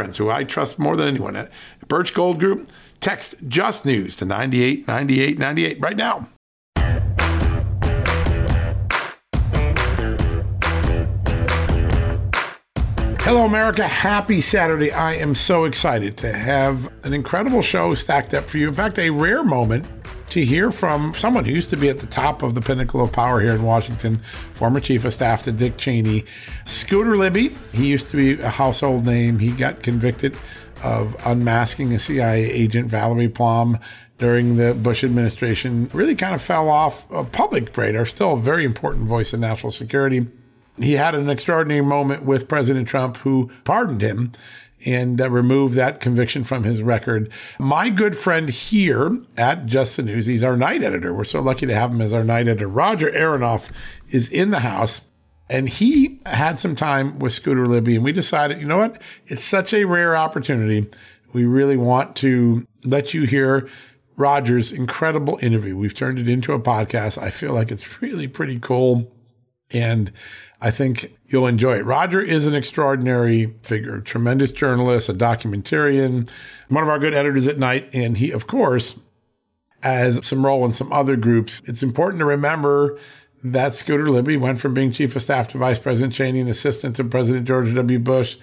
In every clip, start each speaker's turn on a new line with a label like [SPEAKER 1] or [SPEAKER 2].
[SPEAKER 1] friends who I trust more than anyone at Birch Gold Group. Text Just News to 989898 right now. Hello, America. Happy Saturday. I am so excited to have an incredible show stacked up for you. In fact, a rare moment to hear from someone who used to be at the top of the pinnacle of power here in Washington, former chief of staff to Dick Cheney. Scooter Libby, he used to be a household name. He got convicted of unmasking a CIA agent, Valerie Plame, during the Bush administration. Really kind of fell off a public radar, still a very important voice in national security. He had an extraordinary moment with President Trump, who pardoned him and uh, remove that conviction from his record. My good friend here at Just the News, he's our night editor. We're so lucky to have him as our night editor. Roger Aronoff is in the house. And he had some time with Scooter Libby, and we decided, you know what? It's such a rare opportunity. We really want to let you hear Roger's incredible interview. We've turned it into a podcast. I feel like it's really pretty cool. And I think you'll enjoy it. Roger is an extraordinary figure, tremendous journalist, a documentarian, one of our good editors at night. And he, of course, has some role in some other groups. It's important to remember that Scooter Libby went from being chief of staff to Vice President Cheney and assistant to President George W. Bush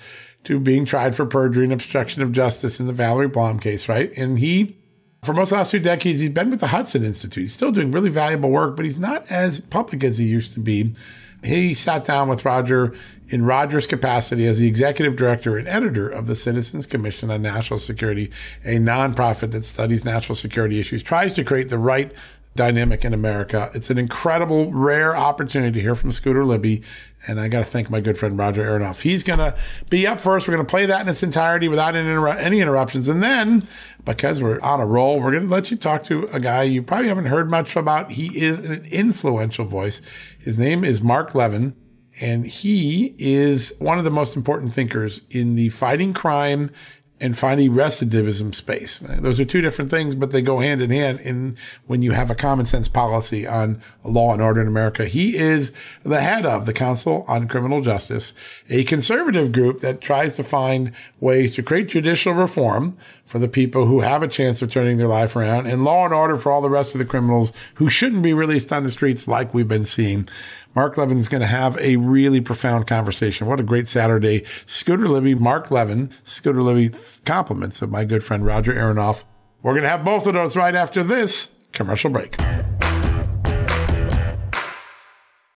[SPEAKER 1] to being tried for perjury and obstruction of justice in the Valerie Plame case, right? And he, for most of the last two decades, he's been with the Hudson Institute. He's still doing really valuable work, but he's not as public as he used to be. He sat down with Roger in Roger's capacity as the executive director and editor of the Citizens Commission on National Security, a nonprofit that studies national security issues, tries to create the right dynamic in America. It's an incredible, rare opportunity to hear from Scooter Libby. And I got to thank my good friend Roger Aronoff. He's going to be up first. We're going to play that in its entirety without any, any interruptions. And then, because we're on a roll, we're going to let you talk to a guy you probably haven't heard much about. He is an influential voice. His name is Marc Levin. And he is one of the most important thinkers in the fighting crime and finding recidivism space. Those are two different things, but they go hand in hand in when you have a common sense policy on law and order in America. He is the head of the Council on Criminal Justice, a conservative group that tries to find ways to create judicial reform for the people who have a chance of turning their life around and law and order for all the rest of the criminals who shouldn't be released on the streets like we've been seeing. Marc Levin is going to have a really profound conversation. What a great Saturday. Scooter Libby, Marc Levin, Scooter Libby, compliments of my good friend Roger Aronoff. We're going to have both of those right after this commercial break.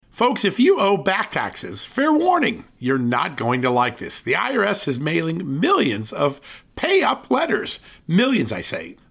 [SPEAKER 1] Folks, if you owe back taxes, fair warning, you're not going to like this. The IRS is mailing millions of pay up letters. Millions, I say.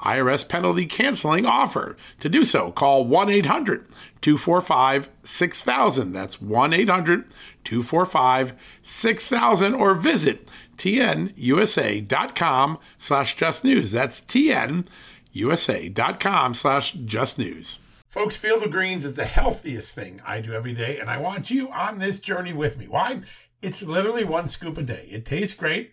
[SPEAKER 1] IRS penalty canceling offer. To do so, call 1 800 245 6000. That's 1 800 245 6000 or visit tnusa.com slash just news. That's tnusa.com usa.com slash just news. Folks, Field of Greens is the healthiest thing I do every day, and I want you on this journey with me. Why? It's literally one scoop a day. It tastes great.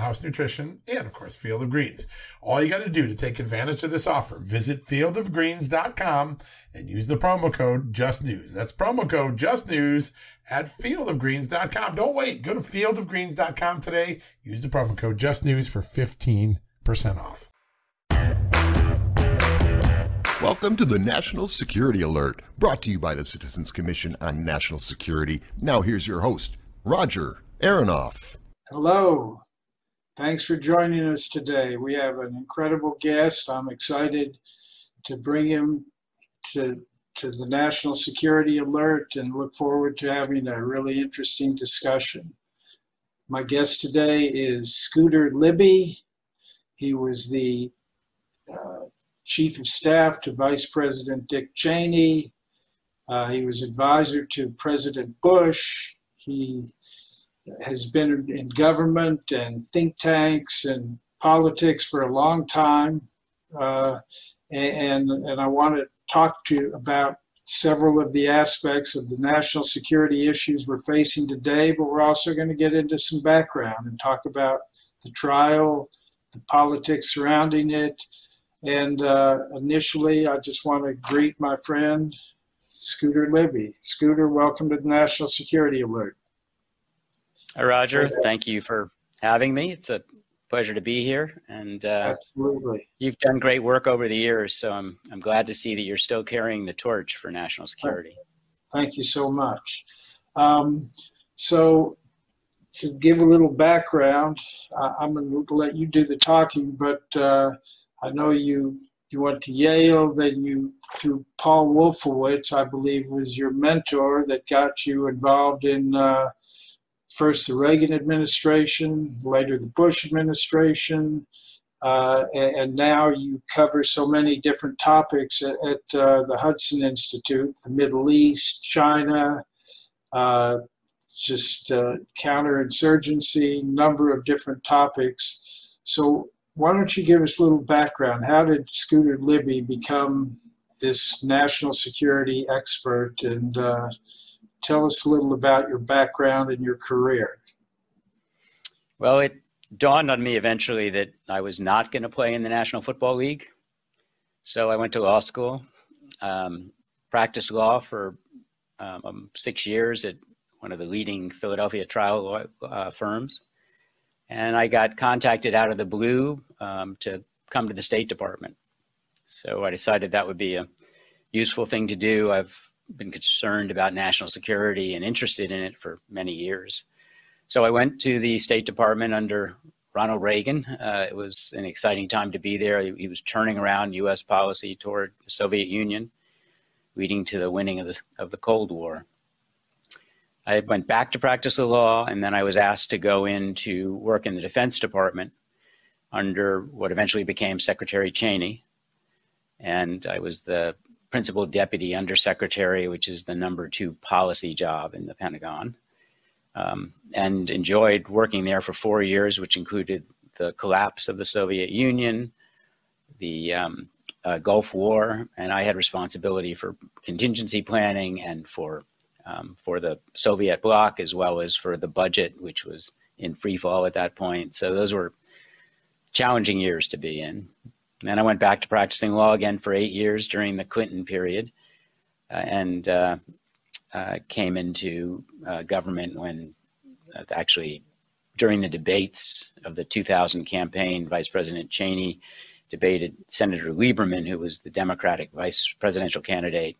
[SPEAKER 1] House Nutrition, and of course, Field of Greens. All you got to do to take advantage of this offer, visit fieldofgreens.com and use the promo code JustNews. That's promo code JustNews at fieldofgreens.com. Don't wait. Go to fieldofgreens.com today. Use the promo code JustNews for 15% off.
[SPEAKER 2] Welcome to the National Security Alert, brought to you by the Citizens Commission on National Security. Now, here's your host, Roger Aronoff.
[SPEAKER 3] Hello. Thanks for joining us today. We have an incredible guest. I'm excited to bring him to, to the National Security Alert and look forward to having a really interesting discussion. My guest today is Scooter Libby. He was the uh, Chief of Staff to Vice President Dick Cheney. Uh, he was advisor to President Bush. He has been in government and think tanks and politics for a long time. Uh, and, and I want to talk to you about several of the aspects of the national security issues we're facing today, but we're also going to get into some background and talk about the trial, the politics surrounding it. And uh, initially, I just want to greet my friend, Scooter Libby. Scooter, welcome to the National Security Alert.
[SPEAKER 4] Hi, Roger. Thank you for having me. It's a pleasure to be here. And
[SPEAKER 3] uh, absolutely,
[SPEAKER 4] you've done great work over the years. So I'm I'm glad to see that you're still carrying the torch for national security.
[SPEAKER 3] Thank you so much. Um, so to give a little background, I'm going to let you do the talking, but uh, I know you you went to Yale, then you through Paul Wolfowitz, I believe, was your mentor that got you involved in. Uh, first the Reagan administration, later the Bush administration, uh, and, and, now you cover so many different topics at, at uh, the Hudson Institute, the Middle East, China, uh, just uh, counterinsurgency, number of different topics. So why don't you give us a little background? How did Scooter Libby become this national security expert and uh, tell us a little about your background and your career.
[SPEAKER 4] Well, it dawned on me eventually that I was not going to play in the National Football League. So I went to law school, um, practiced law for um, um six years at one of the leading Philadelphia trial law, uh, firms. And I got contacted out of the blue um, to come to the State Department. So I decided that would be a useful thing to do. I've been concerned about national security and interested in it for many years. So I went to the State Department under Ronald Reagan. Uh, it was an exciting time to be there. He, he, was turning around U.S. policy toward the Soviet Union, leading to the winning of the, of the Cold War. I went back to practice the law, and then I was asked to go in to work in the Defense Department under what eventually became Secretary Cheney. And I was the principal deputy undersecretary, which is the number two policy job in the Pentagon, um, and enjoyed working there for four years, which included the collapse of the Soviet Union, the um, uh, Gulf War, and I had responsibility for contingency planning and for um, for the Soviet bloc as well as for the budget, which was in free fall at that point. So those were challenging years to be in. And then I went back to practicing law again for eight years during the Clinton period, uh, and uh, uh came into uh, government when uh, actually during the debates of the 2000 campaign, Vice President Cheney debated Senator Lieberman, who was the Democratic vice presidential candidate,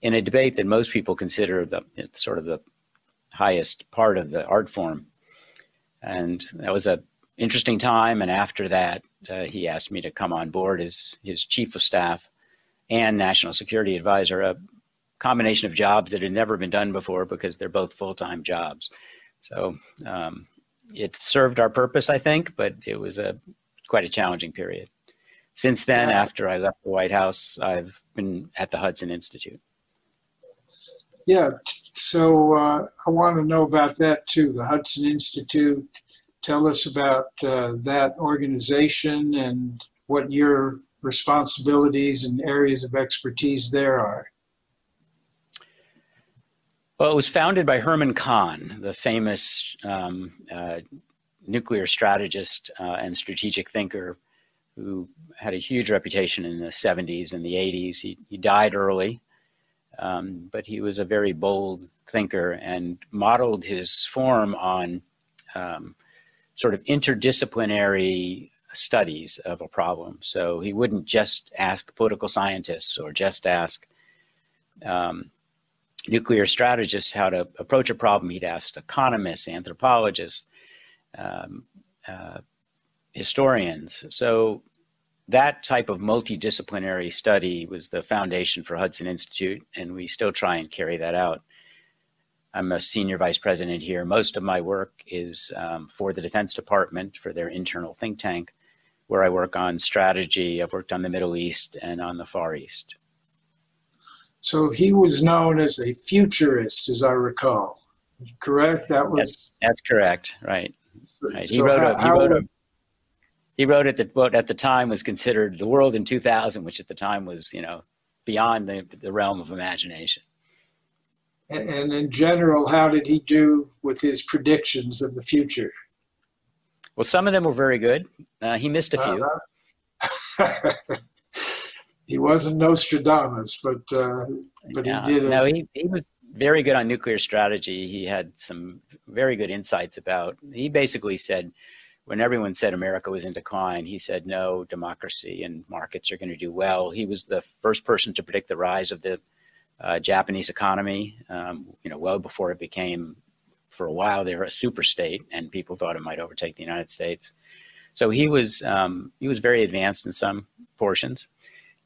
[SPEAKER 4] in a debate that most people consider the sort of the highest part of the art form. And that was a interesting time. And after that, uh, he asked me to come on board as his chief of staff and national security advisor, a combination of jobs that had never been done before because they're both full time jobs. So um, it served our purpose, I think, but it was a quite a challenging period. Since then, yeah. after I left the White House, I've been at the Hudson Institute.
[SPEAKER 3] Yeah, so uh, I want to know about that too. The Hudson Institute. Tell us about uh, that organization and what your responsibilities and areas of expertise there are.
[SPEAKER 4] Well, it was founded by Herman Kahn, the famous um, uh, nuclear strategist uh, and strategic thinker who had a huge reputation in the 70s and the 80s. He, he died early, um, but he was a very bold thinker and modeled his form on um, sort of interdisciplinary studies of a problem. So he wouldn't just ask political scientists or just ask um, nuclear strategists how to approach a problem. He'd asked economists, anthropologists, um, uh, historians. So that type of multidisciplinary study was the foundation for Hudson Institute, and we still try and carry that out. I'm a senior vice president here. Most of my work is um, for the Defense Department, for their internal think tank, where I work on strategy. I've worked on the Middle East and on the Far East.
[SPEAKER 3] So he was known as a futurist, as I recall. Correct? That was.
[SPEAKER 4] That's, that's correct. Right. right. So he wrote. A, he wrote a. He wrote it that what at the time was considered the world in 2000, which at the time was you know beyond the, the realm of imagination.
[SPEAKER 3] And in general, how did he do with his predictions of the future?
[SPEAKER 4] Well, some of them were very good. Uh, he missed a few.
[SPEAKER 3] Uh-huh. he wasn't Nostradamus, but uh, but
[SPEAKER 4] no,
[SPEAKER 3] he did. A,
[SPEAKER 4] no, he, he was very good on nuclear strategy. He had some very good insights about. He basically said, when everyone said America was in decline, he said no, democracy and markets are going to do well. He was the first person to predict the rise of the uh, Japanese economy. Um, you know, well before it became, for a while, they were a super state, and people thought it might overtake the United States. So he was um, he was very advanced in some portions.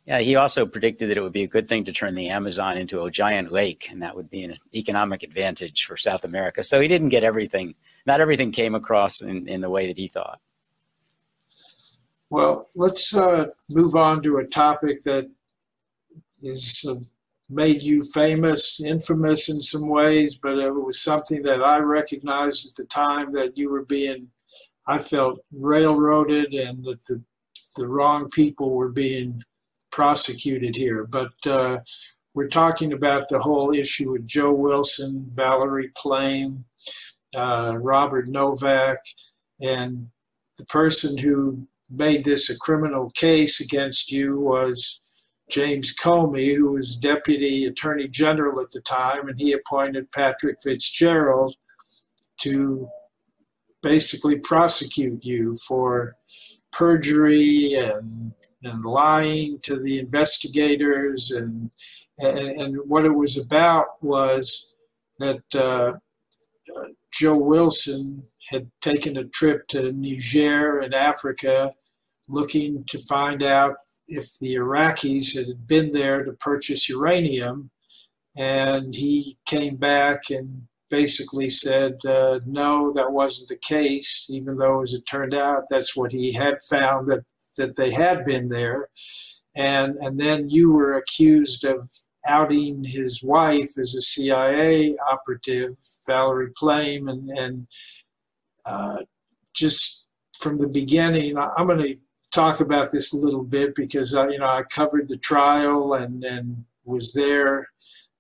[SPEAKER 4] Yeah, he also predicted that it would be a good thing to turn the Amazon into a giant lake, and that would be an economic advantage for South America. So he didn't get everything, not everything came across in, in the way that he thought.
[SPEAKER 3] Well, let's uh, move on to a topic that is uh, made you famous, infamous in some ways, but it was something that I recognized at the time that you were being, I felt, railroaded and that the, the wrong people were being prosecuted here, but uh, we're talking about the whole issue with Joe Wilson, Valerie Plame, uh, Robert Novak, and the person who made this a criminal case against you was James Comey, who was Deputy Attorney General at the time, and he appointed Patrick Fitzgerald to basically prosecute you for perjury and and lying to the investigators. And and, and what it was about was that uh, uh, Joe Wilson had taken a trip to Niger in Africa looking to find out if the Iraqis had been there to purchase uranium. And he came back and basically said, uh, no, that wasn't the case, even though, as it turned out, that's what he had found that that they had been there. And, and then you were accused of outing his wife as a CIA operative, Valerie Plame, and, and uh, just from the beginning. I'm going to talk about this a little bit because I, you know I covered the trial and and was there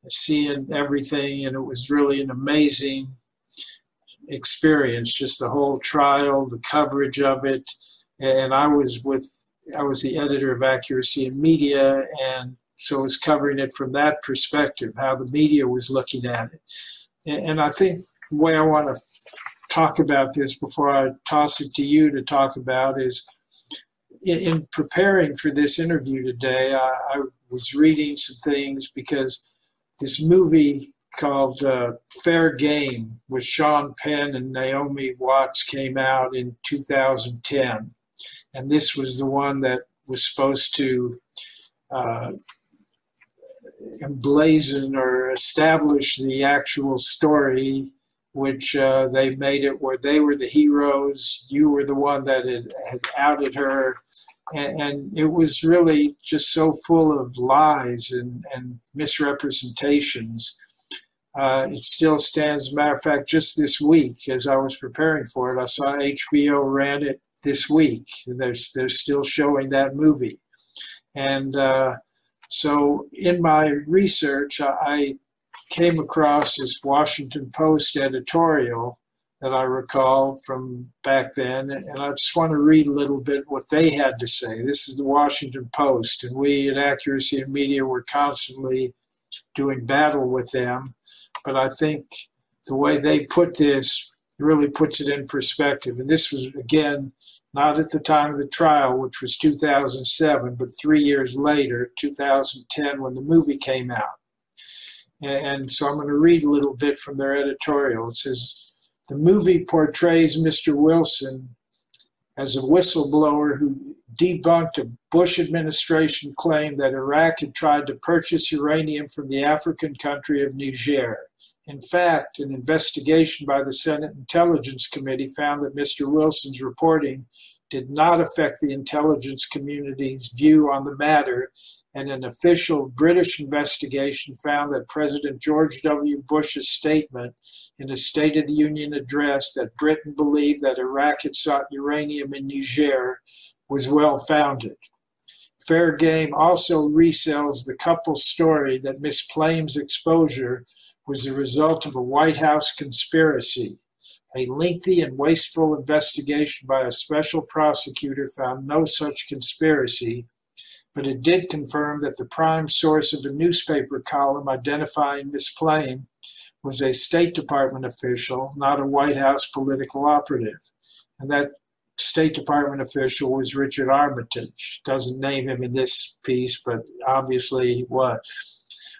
[SPEAKER 3] seeing everything and it was really an amazing experience just the whole trial the coverage of it. And I was with I was the editor of Accuracy in Media and so I was covering it from that perspective how the media was looking at it. And, and I think the way I want to talk about this before I toss it to you to talk about is in, in preparing for this interview today, I, I, was reading some things because this movie called uh, Fair Game with Sean Penn and Naomi Watts came out in 2010. And this was the one that was supposed to uh, emblazon or establish the actual story which uh, they made it where they were the heroes, you were the one that had, had outed her. And, and, it was really just so full of lies and, and misrepresentations. Uh, it still stands. As a matter of fact, just this week, as I was preparing for it, I saw HBO ran it this week. They're, they're still showing that movie. And uh, so in my research, I, came across this Washington Post editorial that I recall from back then, and I just want to read a little bit what they had to say. This is the Washington Post, and we at Accuracy in Media were constantly doing battle with them, but I think the way they put this really puts it in perspective. And this was, again, not at the time of the trial, which was 2007, but three years later, 2010, when the movie came out. And so I'm going to read a little bit from their editorial. It says The movie portrays Mr. Wilson as a whistleblower who debunked a Bush administration claim that Iraq had tried to purchase uranium from the African country of Niger. In fact, an investigation by the Senate Intelligence Committee found that Mr. Wilson's reporting did not affect the intelligence community's view on the matter and an official British investigation found that President George W. Bush's statement in a State of the Union address that Britain believed that Iraq had sought uranium in Niger was well founded. Fair Game also resells the couple's story that Miss Plame's exposure was the result of a White House conspiracy. A lengthy and wasteful investigation by a special prosecutor found no such conspiracy but it did confirm that the prime source of a newspaper column identifying Miss Plame was a State Department official, not a White House political operative. And that State Department official was Richard Armitage. Doesn't name him in this piece, but obviously he was.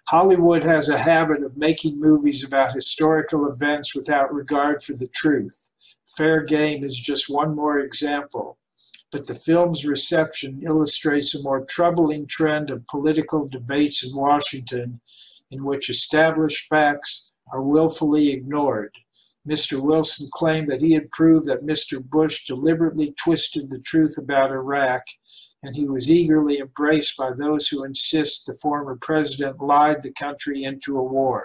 [SPEAKER 3] Hollywood has a habit of making movies about historical events without regard for the truth. Fair Game is just one more example but the film's reception illustrates a more troubling trend of political debates in Washington in which established facts are willfully ignored. Mr. Wilson claimed that he had proved that Mr. Bush deliberately twisted the truth about Iraq, and he was eagerly embraced by those who insist the former president lied the country into a war.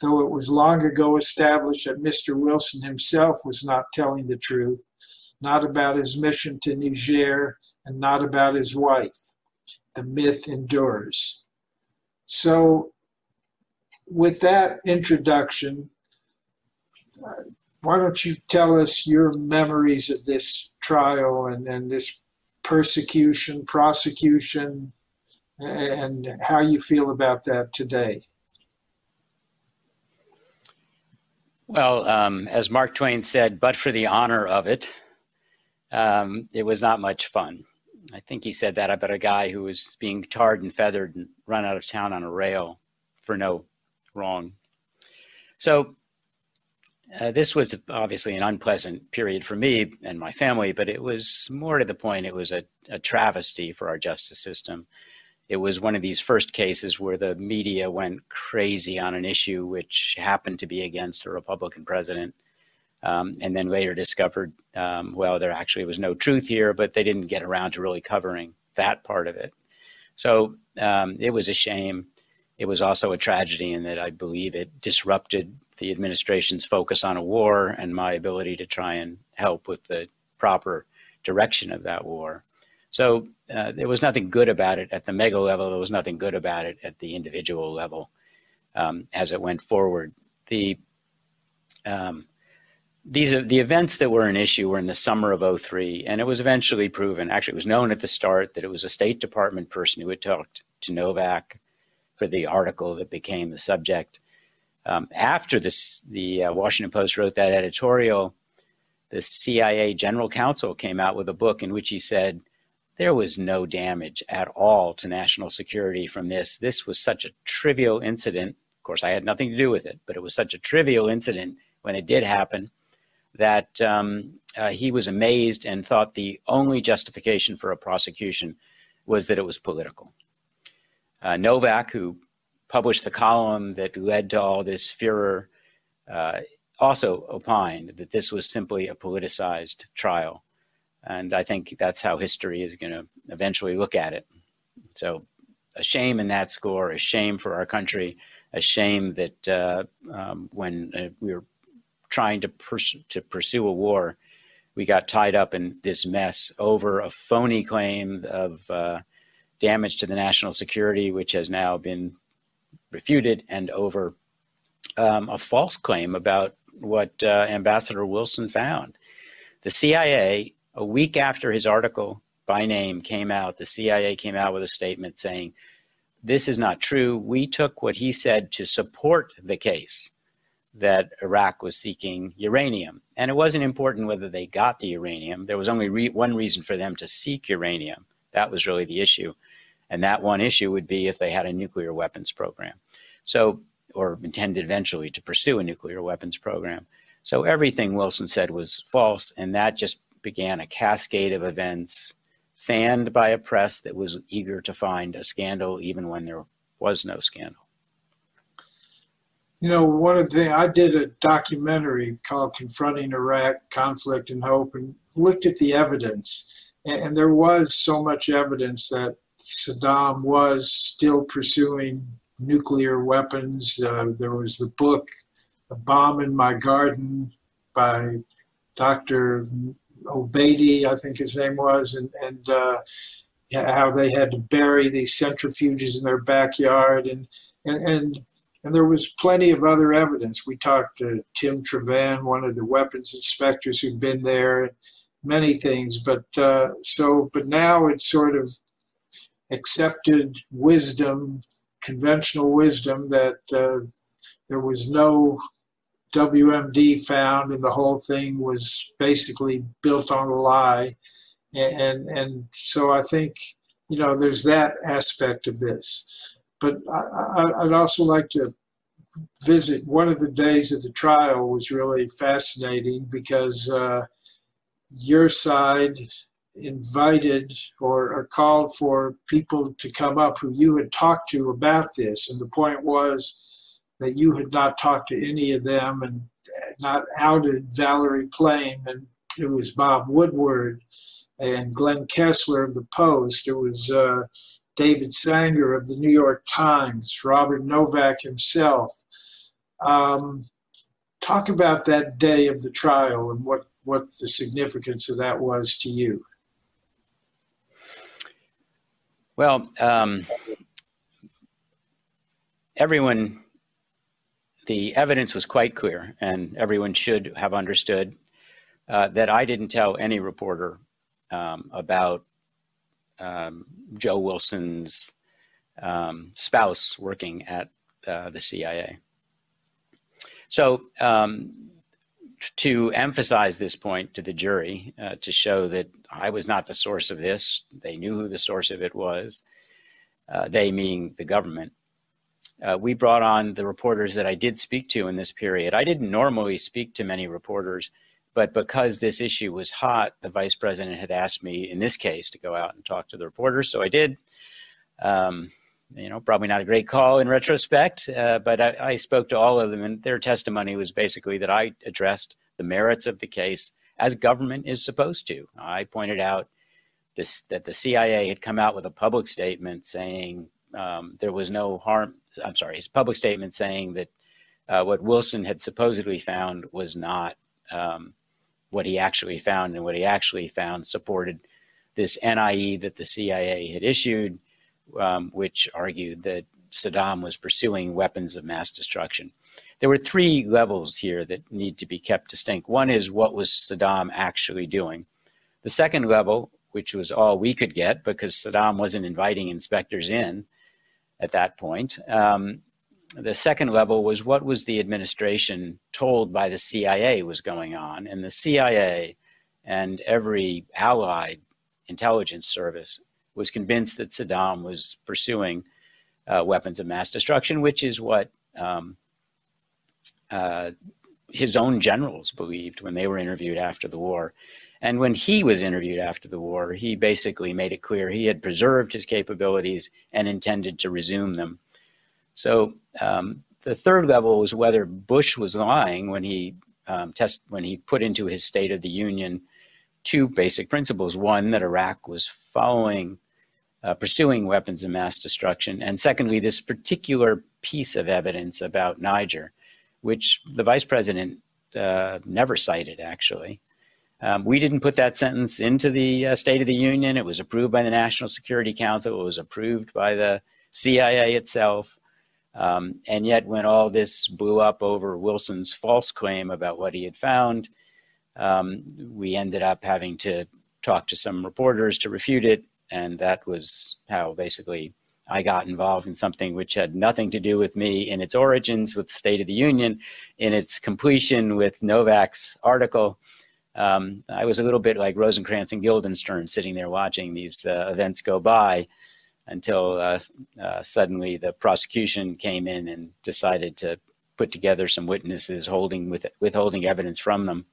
[SPEAKER 3] Though it was long ago established that Mr. Wilson himself was not telling the truth, not about his mission to Niger, and not about his wife. The myth endures. So, with that introduction, why don't you tell us your memories of this trial and, and this persecution, prosecution, and how you feel about that today?
[SPEAKER 4] Well, um, as Mark Twain said, but for the honor of it, um, it was not much fun. I think he said that about a guy who was being tarred and feathered and run out of town on a rail for no wrong. So uh, this was obviously an unpleasant period for me and my family, but it was more to the point, it was a, a travesty for our justice system. It was one of these first cases where the media went crazy on an issue which happened to be against a Republican president um, and then later discovered, um, well, there actually was no truth here, but they didn't get around to really covering that part of it. So um, it was a shame. It was also a tragedy in that I believe it disrupted the administration's focus on a war and my ability to try and help with the proper direction of that war. So uh, there was nothing good about it at the mega level. There was nothing good about it at the individual level um, as it went forward. The um, these are the events that were an issue were in the summer of 03 and it was eventually proven actually it was known at the start that it was a state department person who had talked to novak for the article that became the subject. Um, after this the uh, washington post wrote that editorial the cia general counsel came out with a book in which he said there was no damage at all to national security from this. This was such a trivial incident. Of course i had nothing to do with it but it was such a trivial incident when it did happen that um, uh, he was amazed and thought the only justification for a prosecution was that it was political. Uh, Novak, who published the column that led to all this furor, uh, also opined that this was simply a politicized trial. And I think that's how history is going to eventually look at it. So, a shame in that score, a shame for our country, a shame that uh, um, when uh, we were trying to pers- to pursue a war, we got tied up in this mess over a phony claim of uh, damage to the national security, which has now been refuted, and over um, a false claim about what uh, Ambassador Wilson found. The CIA, a week after his article by name came out, the CIA came out with a statement saying, This is not true. We took what he said to support the case that Iraq was seeking uranium. And it wasn't important whether they got the uranium. There was only re- one reason for them to seek uranium. That was really the issue. And that one issue would be if they had a nuclear weapons program. So, or intended eventually to pursue a nuclear weapons program. So everything Wilson said was false. And that just began a cascade of events fanned by a press that was eager to find a scandal even when there was no scandal
[SPEAKER 3] you know, one of the I did a documentary called "Confronting Iraq: Conflict and Hope" and looked at the evidence, and, and there was so much evidence that Saddam was still pursuing nuclear weapons. Uh, there was the book "A Bomb in My Garden" by Dr. Obeidi, I think his name was, and and uh, how they had to bury these centrifuges in their backyard, and and, and and there was plenty of other evidence. We talked to Tim Trevan, one of the weapons inspectors who'd been there, many things. But uh, so, but now it's sort of accepted wisdom, conventional wisdom, that uh, there was no WMD found, and the whole thing was basically built on a lie. And, and, and so I think, you know, there's that aspect of this. But I, would also like to visit one of the days of the trial was really fascinating because uh, your side invited or, or, called for people to come up who you had talked to about this. And the point was that you had not talked to any of them and not outed Valerie Plame. And it was Bob Woodward and Glenn Kessler of the Post. It was uh, David Sanger of the New York Times, Robert Novak himself. Um, talk about that day of the trial and what, what the significance of that was to you.
[SPEAKER 4] Well, um, everyone, the evidence was quite clear, and everyone should have understood uh, that I didn't tell any reporter um, about um, Joe Wilson's um, spouse working at uh, the CIA. So, um, to emphasize this point to the jury, uh, to show that I was not the source of this, they knew who the source of it was, uh, they meaning the government. Uh, we brought on the reporters that I did speak to in this period. I didn't normally speak to many reporters but because this issue was hot, the vice president had asked me in this case to go out and talk to the reporters. So I did. Um, you know, probably not a great call in retrospect, uh, but I, I, spoke to all of them, and their testimony was basically that I addressed the merits of the case as government is supposed to. I pointed out this that the CIA had come out with a public statement saying um, there was no harm. I'm sorry, his public statement saying that uh, what Wilson had supposedly found was not um, what he actually found, and what he actually found supported this NIE that the CIA had issued, um, which argued that Saddam was pursuing weapons of mass destruction. There were three levels here that need to be kept distinct. One is what was Saddam actually doing? The second level, which was all we could get because Saddam wasn't inviting inspectors in at that point, um, the second level was what was the administration told by the CIA was going on. And the CIA and every allied intelligence service was convinced that Saddam was pursuing uh, weapons of mass destruction, which is what um, uh, his own generals believed when they were interviewed after the war. And when he was interviewed after the war, he basically made it clear he had preserved his capabilities and intended to resume them. So um, the third level was whether Bush was lying when he um, test when he put into his State of the Union two basic principles: one, that Iraq was following, uh, pursuing weapons of mass destruction, and secondly, this particular piece of evidence about Niger, which the vice president uh, never cited actually. Um, we didn't put that sentence into the uh, State of the Union. It was approved by the National Security Council. It was approved by the CIA itself. Um, and yet, when all this blew up over Wilson's false claim about what he had found, um, we ended up having to talk to some reporters to refute it. And that was how basically I got involved in something which had nothing to do with me in its origins with the State of the Union, in its completion with Novak's article. Um, I was a little bit like Rosencrantz and Guildenstern sitting there watching these uh, events go by until uh, uh, suddenly the prosecution came in and decided to put together some witnesses holding with, withholding evidence from them.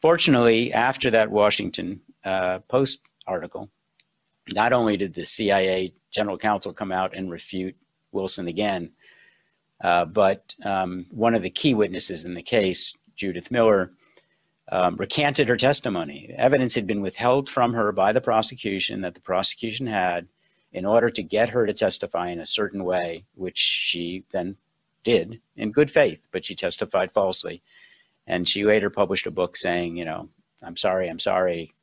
[SPEAKER 4] Fortunately, after that Washington uh, Post article, not only did the CIA general counsel come out and refute Wilson again, uh, but um, one of the key witnesses in the case, Judith Miller, um, recanted her testimony. Evidence had been withheld from her by the prosecution that the prosecution had in order to get her to testify in a certain way, which she then did in good faith, but she testified falsely. And she later published a book saying, you know, I'm sorry, I'm sorry,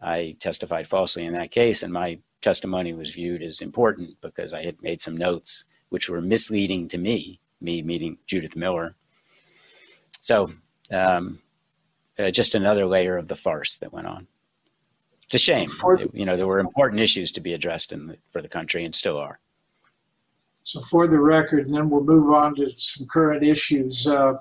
[SPEAKER 4] I testified falsely in that case, and my testimony was viewed as important because I had made some notes which were misleading to me, me meeting Judith Miller. So, um, uh, just another layer of the farce that went on. It's a shame. For, you know, there were important issues to be addressed in the, for the country and still are.
[SPEAKER 3] So, for the record, and then we'll move on to some current issues. Uh,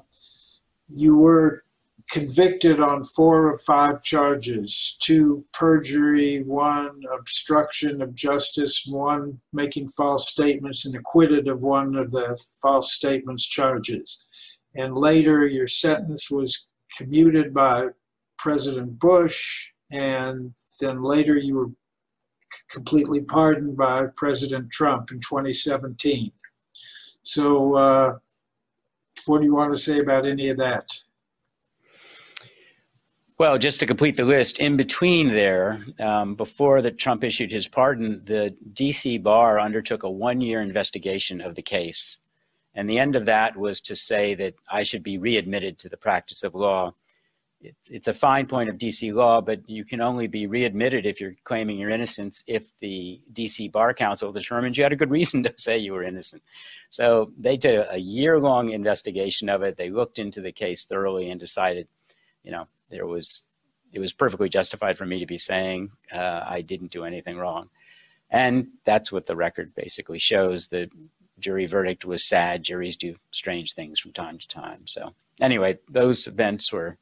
[SPEAKER 3] you were convicted on four of five charges two perjury, one obstruction of justice, one making false statements, and acquitted of one of the false statements charges. And later, your sentence was commuted by President Bush and then later you were completely pardoned by President Trump in 2017. So, uh, what do you want to say about any of that?
[SPEAKER 4] Well, just to complete the list, in between there, um, before the Trump issued his pardon, the DC bar undertook a one-year investigation of the case, and the end of that was to say that I should be readmitted to the practice of law it's, it's a fine point of DC law, but you can only be readmitted if you're claiming your innocence if the DC Bar Council determines you had a good reason to say you were innocent. So they did a year long investigation of it. They looked into the case thoroughly and decided, you know, there was it was perfectly justified for me to be saying uh, I didn't do anything wrong. And that's what the record basically shows. The jury verdict was sad. Juries do strange things from time to time. So anyway, those events were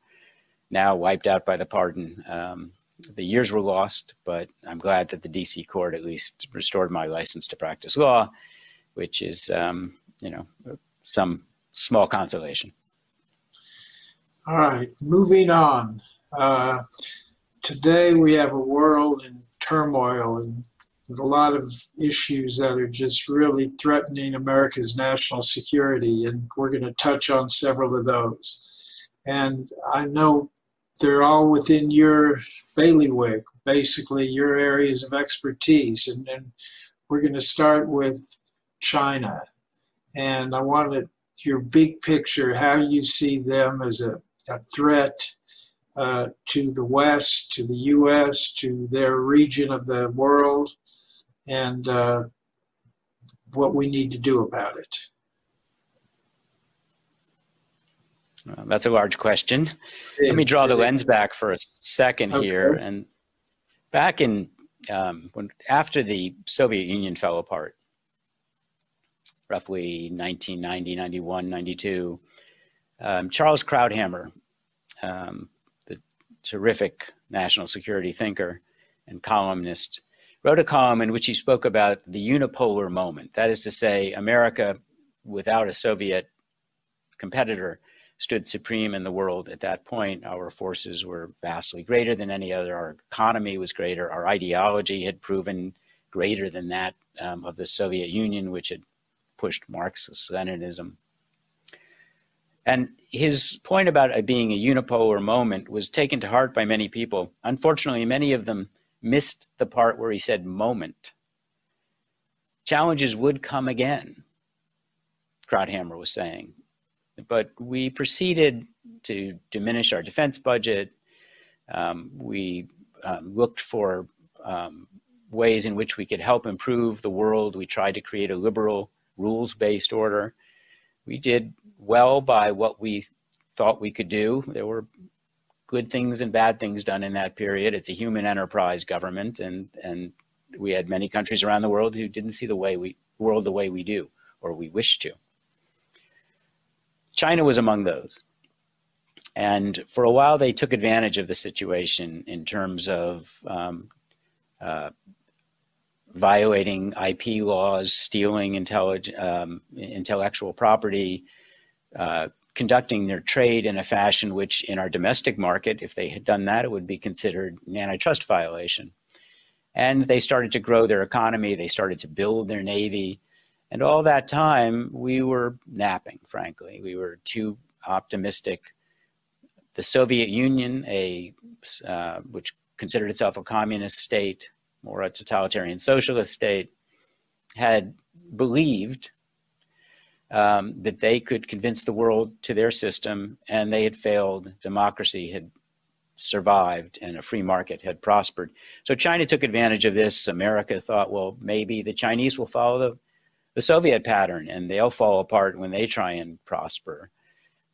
[SPEAKER 4] now wiped out by the pardon. Um, the years were lost, but I'm glad that the DC court at least restored my license to practice law, which is, um, you know, some small consolation.
[SPEAKER 3] All right, moving on. Uh, today we have a world in turmoil and a lot of issues that are just really threatening America's national security, and we're going to touch on several of those. And I know they're all within your bailiwick, basically your areas of expertise. And then we're going to start with China. And I wanted your big picture, how you see them as a, a threat uh, to the West, to the U.S., to their region of the world, and uh, what we need to do about it.
[SPEAKER 4] Well, that's a large question. Let me draw the lens back for a second okay. here. And back in um, when after the Soviet Union fell apart, roughly 1990, 91, 92, um, Charles Krauthammer, um, the terrific national security thinker and columnist, wrote a column in which he spoke about the unipolar moment. That is to say, America without a Soviet competitor stood supreme in the world at that point. Our forces were vastly greater than any other. Our economy was greater. Our ideology had proven greater than that um, of the Soviet Union, which had pushed Marxist Leninism. And his point about it being a unipolar moment was taken to heart by many people. Unfortunately, many of them missed the part where he said moment. Challenges would come again, Krauthammer was saying but we proceeded to diminish our defense budget. Um, we um, looked for um, ways in which we could help improve the world. We tried to create a liberal, rules based order. We did well by what we thought we could do. There were good things and bad things done in that period. It's a human enterprise government, and, and we had many countries around the world who didn't see the way we world the way we do or we wish to. China was among those. And for a while, they took advantage of the situation in terms of um, uh, violating IP laws, stealing um, intellectual property, uh, conducting their trade in a fashion which, in our domestic market, if they had done that, it would be considered an antitrust violation. And they started to grow their economy, they started to build their navy, and all that time, we were napping, frankly. We were too optimistic. The Soviet Union, a, uh, which considered itself a communist state or a totalitarian socialist state, had believed um, that they could convince the world to their system, and they had failed. Democracy had survived, and a free market had prospered. So China took advantage of this. America thought, well, maybe the Chinese will follow the the Soviet pattern, and they'll fall apart when they try and prosper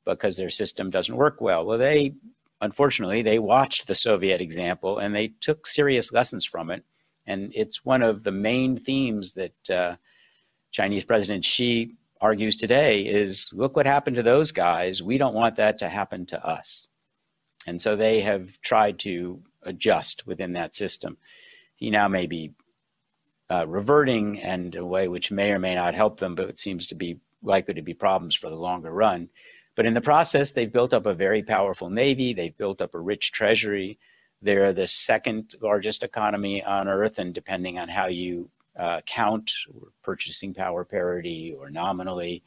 [SPEAKER 4] because their system doesn't work well. Well, they unfortunately they watched the Soviet example and they took serious lessons from it, and it's one of the main themes that uh, Chinese President Xi argues today is look what happened to those guys. We don't want that to happen to us. And so they have tried to adjust within that system. He now may be uh, reverting and a way which may or may not help them, but it seems to be likely to be problems for the longer run. But in the process, they've built up a very powerful navy. They've built up a rich treasury. They're the second largest economy on earth, and depending on how you uh, count, purchasing power parity or nominally,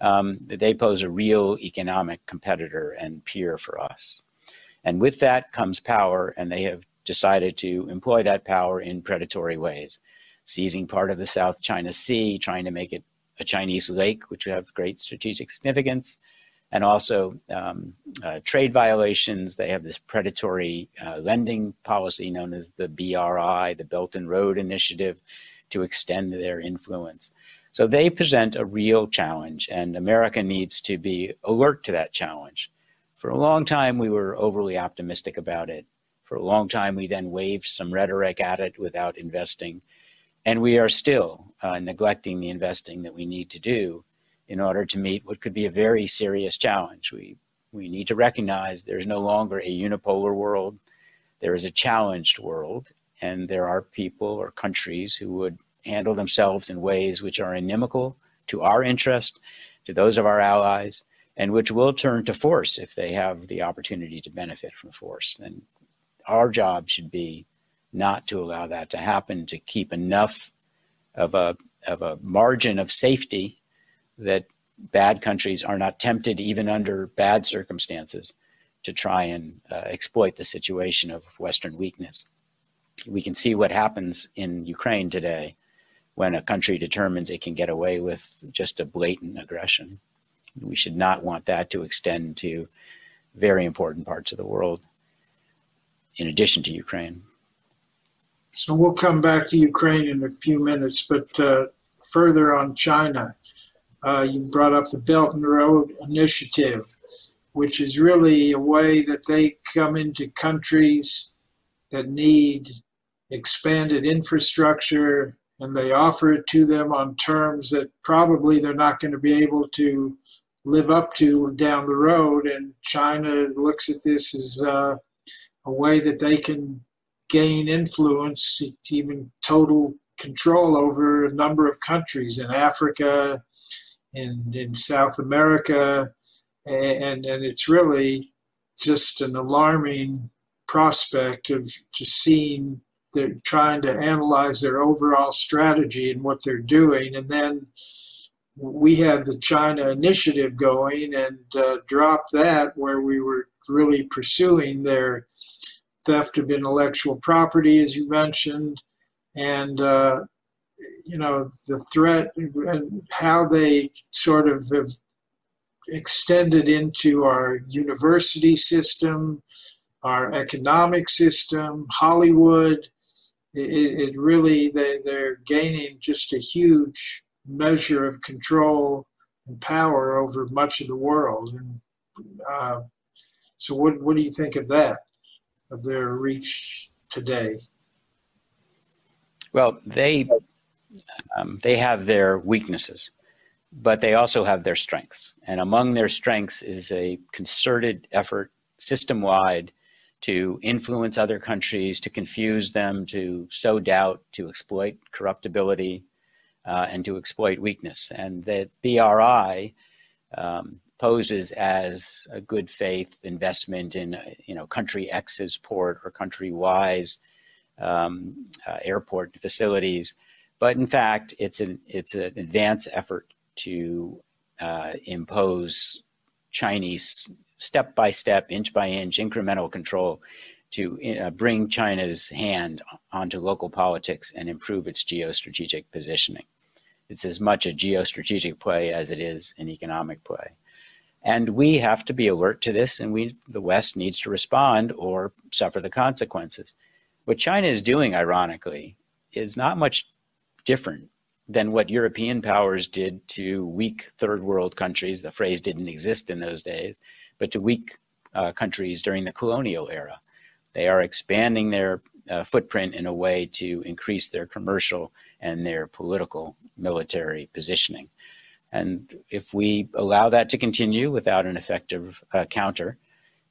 [SPEAKER 4] um, they pose a real economic competitor and peer for us. And with that comes power, and they have decided to employ that power in predatory ways seizing part of the South China Sea, trying to make it a Chinese lake, which would have great strategic significance, and also um, uh, trade violations. They have this predatory uh, lending policy known as the BRI, the Belt and Road Initiative, to extend their influence. So they present a real challenge, and America needs to be alert to that challenge. For a long time, we were overly optimistic about it. For a long time, we then waved some rhetoric at it without investing. And we are still uh, neglecting the investing that we need to do in order to meet what could be a very serious challenge. We, we need to recognize there's no longer a unipolar world, there is a challenged world, and there are people or countries who would handle themselves in ways which are inimical to our interest, to those of our allies, and which will turn to force if they have the opportunity to benefit from force. And our job should be not to allow that to happen, to keep enough of a, of a margin of safety that bad countries are not tempted, even under bad circumstances, to try and uh, exploit the situation of Western weakness. We can see what happens in Ukraine today when a country determines it can get away with just a blatant aggression. We should not want that to extend to very important parts of the world. in addition to Ukraine.
[SPEAKER 3] So we'll come back to Ukraine in a few minutes, but uh, further on China, uh, you brought up the Belt and Road Initiative, which is really a way that they come into countries that need expanded infrastructure and they offer it to them on terms that probably they're not going to be able to live up to down the road. And China looks at this as uh, a way that they can gain influence, even total control over a number of countries in Africa, in, in South America, and, and it's really just an alarming prospect of just seeing they're trying to analyze their overall strategy and what they're doing. And then we had the china initiative going and uh, dropped that where we were really pursuing their theft of intellectual property as you mentioned and uh, you know the threat and how they sort of have extended into our university system, our economic system, Hollywood. It, it really, they, they're gaining just a huge measure of control and power over much of the world. And uh, so, what, what do you think of that, of their reach today?
[SPEAKER 4] Well, they um, they have their weaknesses but they also have their strengths. And among their strengths is a concerted effort system wide to influence other countries, to confuse them, to sow doubt, to exploit corruptibility, uh, and to exploit weakness. And the BRI um, poses as a good faith investment in you know country X's port or country Y's um, uh, airport facilities. But in fact, it's an it's an advance effort to uh, impose Chinese step by step, inch by inch, incremental control to uh, bring China's hand onto local politics and improve its geostrategic positioning. It's as much a geostrategic play as it is an economic play. And we have to be alert to this, and we, the West, needs to respond or suffer the consequences. What China is doing, ironically, is not much different than what European powers did to weak third world countries. The phrase didn't exist in those days, but to weak uh, countries during the colonial era. They are expanding their uh, footprint in a way to increase their commercial and their political military positioning. And if we allow that to continue without an effective uh, counter,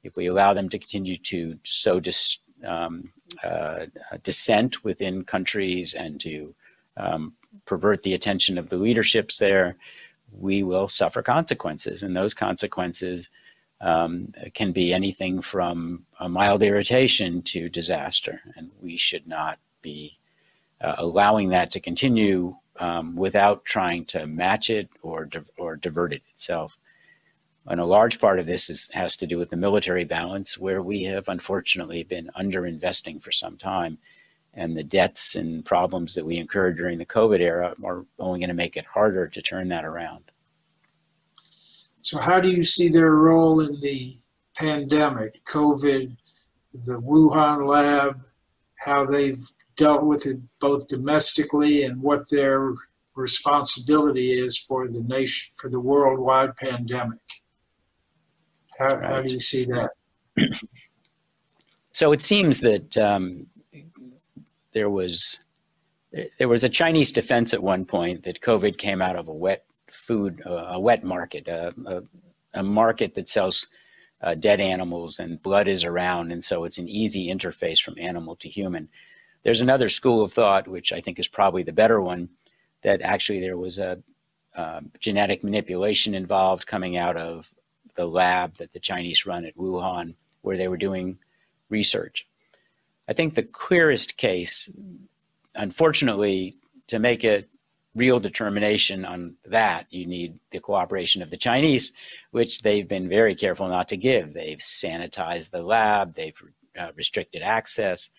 [SPEAKER 4] if we allow them to continue to sow dis, um, uh, dissent within countries and to um, pervert the attention of the leaderships there, we will suffer consequences. And those consequences um, can be anything from a mild irritation to disaster. And we should not be uh, allowing that to continue um, without trying to match it or, di- or divert it itself. And a large part of this is, has to do with the military balance, where we have unfortunately been underinvesting for some time and the debts and problems that we incurred during the COVID era are only going to make it harder to turn that around.
[SPEAKER 3] So, how do you see their role in the pandemic, COVID, the Wuhan lab, how they've dealt with it both domestically and what their responsibility is for the nation, for the worldwide pandemic? How, right. how do you see that?
[SPEAKER 4] So it seems that um, there was there was a Chinese defense at one point that COVID came out of a wet food, uh, a wet market, a, a, a market that sells uh, dead animals and blood is around, and so it's an easy interface from animal to human. There's another school of thought, which I think is probably the better one, that actually there was a uh, genetic manipulation involved coming out of the lab that the Chinese run at Wuhan, where they were doing research. I think the clearest case, unfortunately, to make a real determination on that, you need the cooperation of the Chinese, which they've been very careful not to give. They've sanitized the lab, they've uh, restricted access,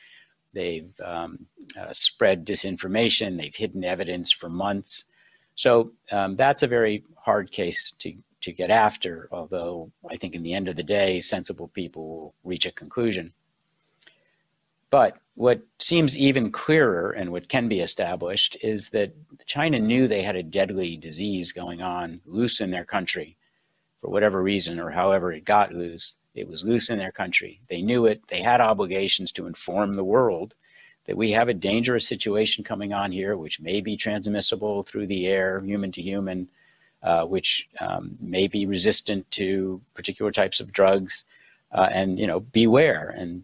[SPEAKER 4] they've um, uh, spread disinformation, they've hidden evidence for months. So um, that's a very hard case to, to get after, although I think in the end of the day, sensible people will reach a conclusion. But what seems even clearer and what can be established is that China knew they had a deadly disease going on loose in their country for whatever reason or however it got loose. It was loose in their country. They knew it. They had obligations to inform the world that we have a dangerous situation coming on here, which may be transmissible through the air, human to human, uh, which um, may be resistant to particular types of drugs. Uh, and, you know, beware and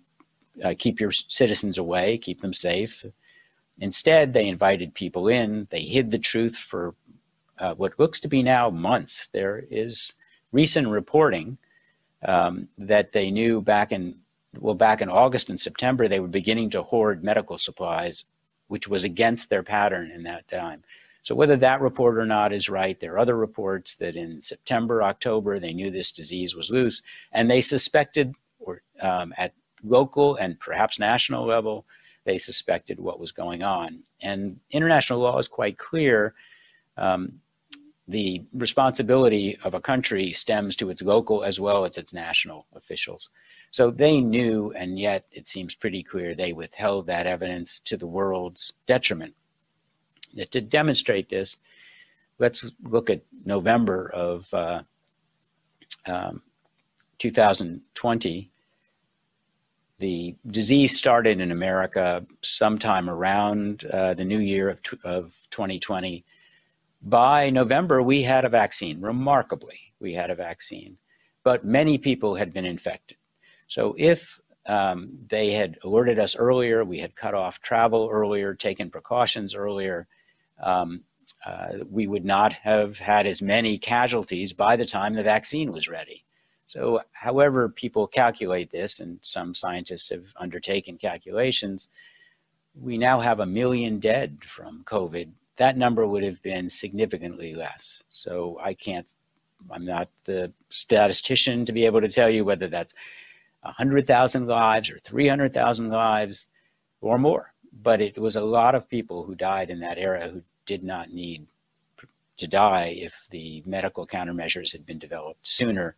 [SPEAKER 4] uh, keep your citizens away, keep them safe. Instead, they invited people in. They hid the truth for uh, what looks to be now months. There is recent reporting um, that they knew back in well back in August and September they were beginning to hoard medical supplies, which was against their pattern in that time. So whether that report or not is right, there are other reports that in September, October they knew this disease was loose, and they suspected, or um, at local and perhaps national level, they suspected what was going on. And international law is quite clear. Um, the responsibility of a country stems to its local as well as its national officials. So they knew, and yet it seems pretty clear they withheld that evidence to the world's detriment. To demonstrate this, let's look at November of uh, um, 2020 the disease started in America sometime around uh, the new year of, of 2020. By November, we had a vaccine. Remarkably, we had a vaccine, but many people had been infected. So if um, they had alerted us earlier, we had cut off travel earlier, taken precautions earlier, um, uh, we would not have had as many casualties by the time the vaccine was ready. So, however people calculate this, and some scientists have undertaken calculations, we now have a million dead from COVID. That number would have been significantly less. So, I can't, I'm not the statistician to be able to tell you whether that's 100,000 lives or 300,000 lives or more. But it was a lot of people who died in that era who did not need to die if the medical countermeasures had been developed sooner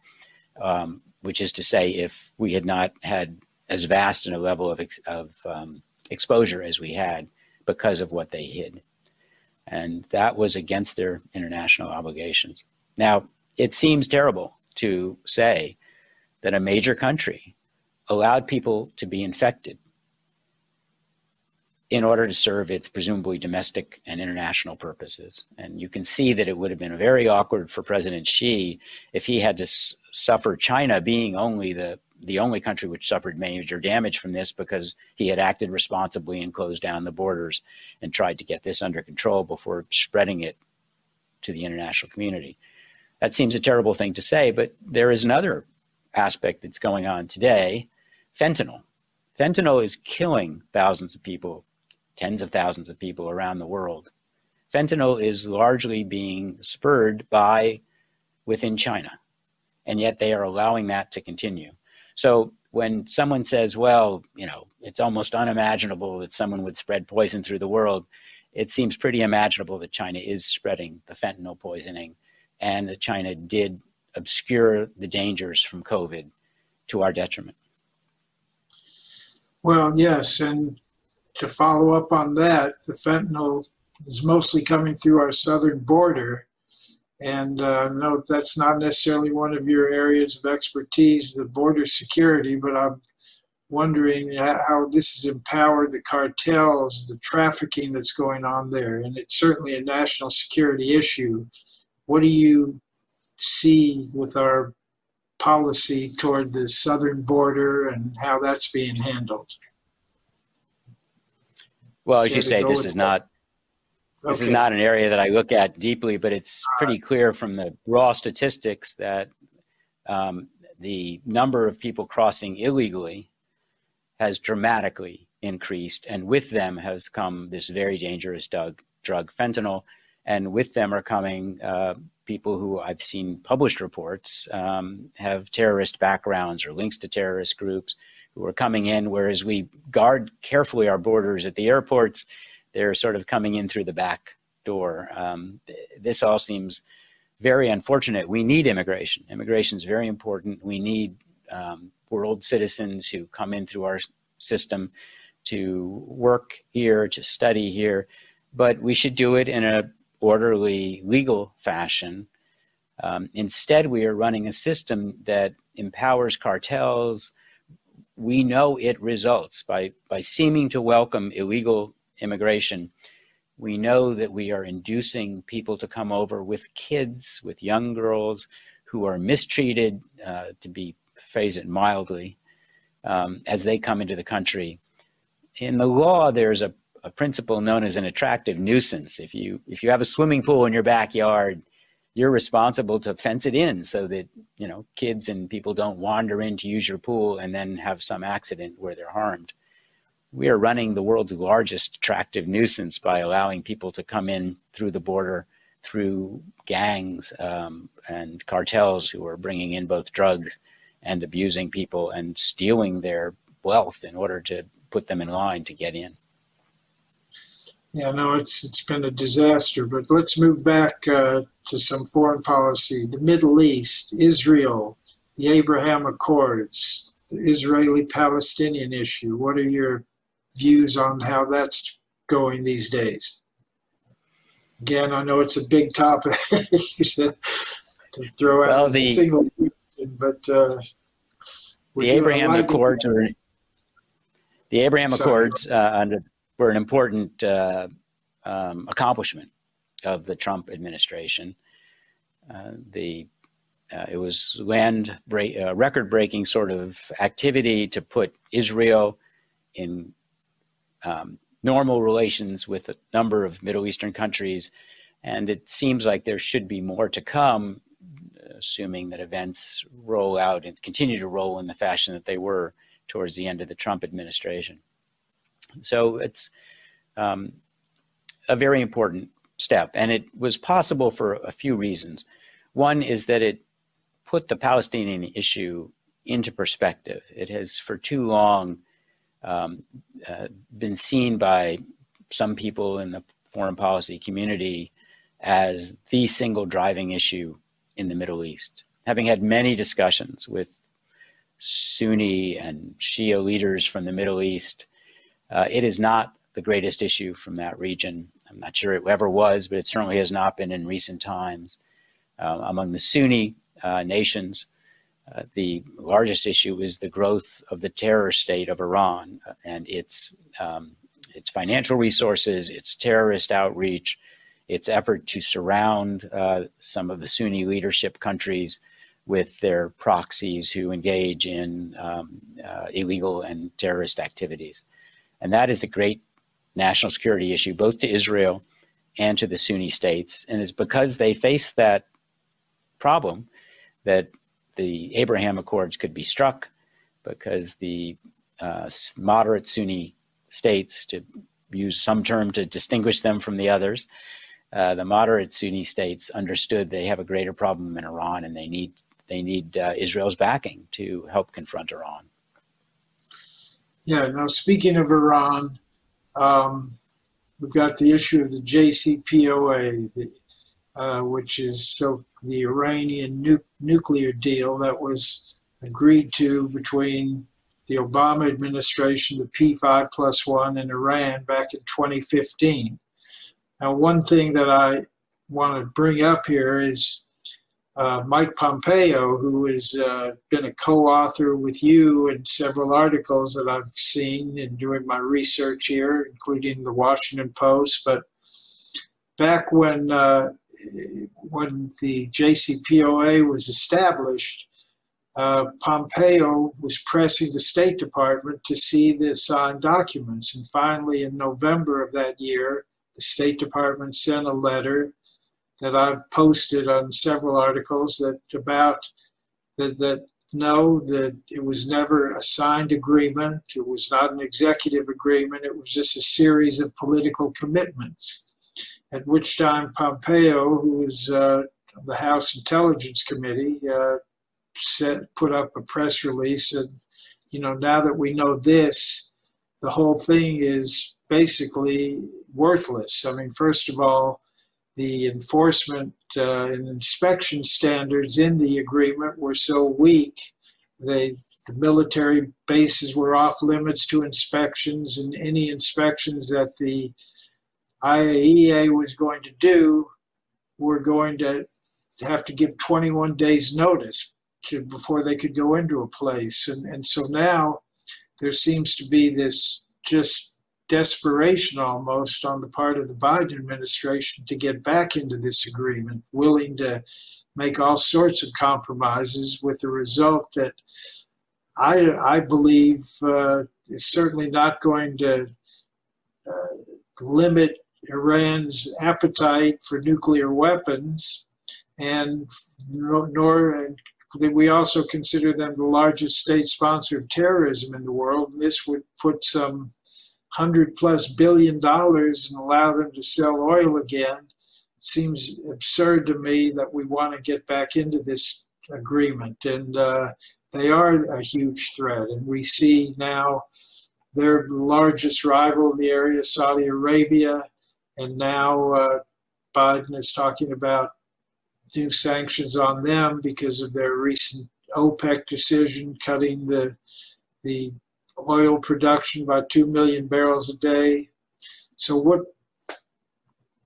[SPEAKER 4] um, which is to say, if we had not had as vast a level of, ex- of um, exposure as we had because of what they hid. And that was against their international obligations. Now, it seems terrible to say that a major country allowed people to be infected in order to serve its presumably domestic and international purposes. And you can see that it would have been very awkward for President Xi if he had to suffer China being only the the only country which suffered major damage from this because he had acted responsibly and closed down the borders and tried to get this under control before spreading it to the international community. That seems a terrible thing to say, but there is another aspect that's going on today fentanyl. Fentanyl is killing thousands of people tens of thousands of people around the world. Fentanyl is largely being spurred by within China, and yet they are allowing that to continue. So when someone says, well, you know, it's almost unimaginable that someone would spread poison through the world, it seems pretty imaginable that China is spreading the fentanyl poisoning and that China did obscure the dangers from COVID to our detriment.
[SPEAKER 3] Well, yes, and to follow up on that, the fentanyl is mostly coming through our southern border. And uh, no, that's not necessarily one of your areas of expertise, the border security, but I'm wondering how this has empowered the cartels, the trafficking that's going on there. And it's certainly a national security issue. What do you see with our policy toward the southern border and how that's being handled?
[SPEAKER 4] Well, as you say, this is not this is not an area that I look at deeply, but it's pretty clear from the raw statistics that um, the number of people crossing illegally has dramatically increased, and with them has come this very dangerous drug, drug fentanyl, and with them are coming uh, people who I've seen published reports um, have terrorist backgrounds or links to terrorist groups who are coming in, whereas we guard carefully our borders at the airports, they're sort of coming in through the back door. Um, this all seems very unfortunate. We need immigration. Immigration is very important. We need um, world citizens who come in through our system to work here, to study here, but we should do it in a orderly, legal fashion. Um, instead, we are running a system that empowers cartels. We know it results by, by seeming to welcome illegal immigration. We know that we are inducing people to come over with kids, with young girls who are mistreated, uh, to be phrase it mildly, um, as they come into the country. In the law, there's a, a principle known as an attractive nuisance. If you if you have a swimming pool in your backyard, you're responsible to fence it in so that you know kids and people don't wander in to use your pool and then have some accident where they're harmed. We are running the world's largest attractive nuisance by allowing people to come in through the border through gangs um, and cartels who are bringing in both drugs and abusing people and stealing their wealth in order to put them in line to get in.
[SPEAKER 3] Yeah, no, it's it's been a disaster. But let's move back uh, to some foreign policy. The Middle East, Israel, the Abraham Accords, the Israeli-Palestinian issue. What are your views on how that's going these days? Again, I know it's a big topic to, to throw out well, the, single but uh,
[SPEAKER 4] the Abraham Accords were the Abraham Sorry. Accords uh, under, were an important uh, um, accomplishment of the Trump administration. Uh, the uh, it was land break, uh, record breaking sort of activity to put Israel in um, normal relations with a number of Middle Eastern countries. And it seems like there should be more to come assuming that events roll out and continue to roll in the fashion that they were towards the end of the Trump administration. So it's um, a very important step, and it was possible for a few reasons. One is that it put the Palestinian issue into perspective. It has for too long um, uh, been seen by some people in the foreign policy community as the single driving issue in the Middle East. Having had many discussions with Sunni and Shia leaders from the Middle East, uh, it is not the greatest issue from that region. I'm not sure it ever was, but it certainly has not been in recent times. Uh, among the Sunni uh, nations, uh, the largest issue is the growth of the terror state of Iran and its um, its financial resources, its terrorist outreach, its effort to surround uh, some of the Sunni leadership countries with their proxies who engage in um, uh, illegal and terrorist activities. And that is a great national security issue, both to Israel and to the Sunni states. And it's because they face that problem that the Abraham Accords could be struck, because the uh, moderate Sunni states, to use some term to distinguish them from the others, uh, the moderate Sunni states understood they have a greater problem in Iran and they need they need uh, Israel's backing to help confront Iran.
[SPEAKER 3] Yeah. Now, speaking of Iran, um, we've got the issue of the JCPOA, the, uh, which is so the Iranian nu- nuclear deal that was agreed to between the Obama administration, the P5 plus one, and Iran back in 2015. Now, one thing that I want to bring up here is uh, Mike Pompeo, who has uh, been a co-author with you in several articles that I've seen in doing my research here, including the Washington Post. But back when uh, when the JCPOA was established, uh, Pompeo was pressing the State Department to see the signed documents, and finally, in November of that year, the State Department sent a letter that I've posted on several articles that about that, that no, that it was never a signed agreement. It was not an executive agreement. It was just a series of political commitments. At which time Pompeo, who was uh, the House Intelligence Committee, uh, set, put up a press release and, you know, now that we know this, the whole thing is basically worthless. I mean, first of all, the enforcement uh, and inspection standards in the agreement were so weak they the military bases were off limits to inspections, and any inspections that the IAEA was going to do were going to have to give 21 days notice to before they could go into a place, and and so now there seems to be this just desperation almost on the part of the Biden administration to get back into this agreement, willing to make all sorts of compromises with the result that I, I believe uh, is certainly not going to uh, limit Iran's appetite for nuclear weapons, and nor we also consider them the largest state sponsor of terrorism in the world. And this would put some hundred plus billion dollars and allow them to sell oil again. It seems absurd to me that we want to get back into this agreement. And uh, they are a huge threat. And we see now their largest rival in the area, Saudi Arabia, and now uh, Biden is talking about new sanctions on them because of their recent OPEC decision cutting the the oil production by two million barrels a day. So what?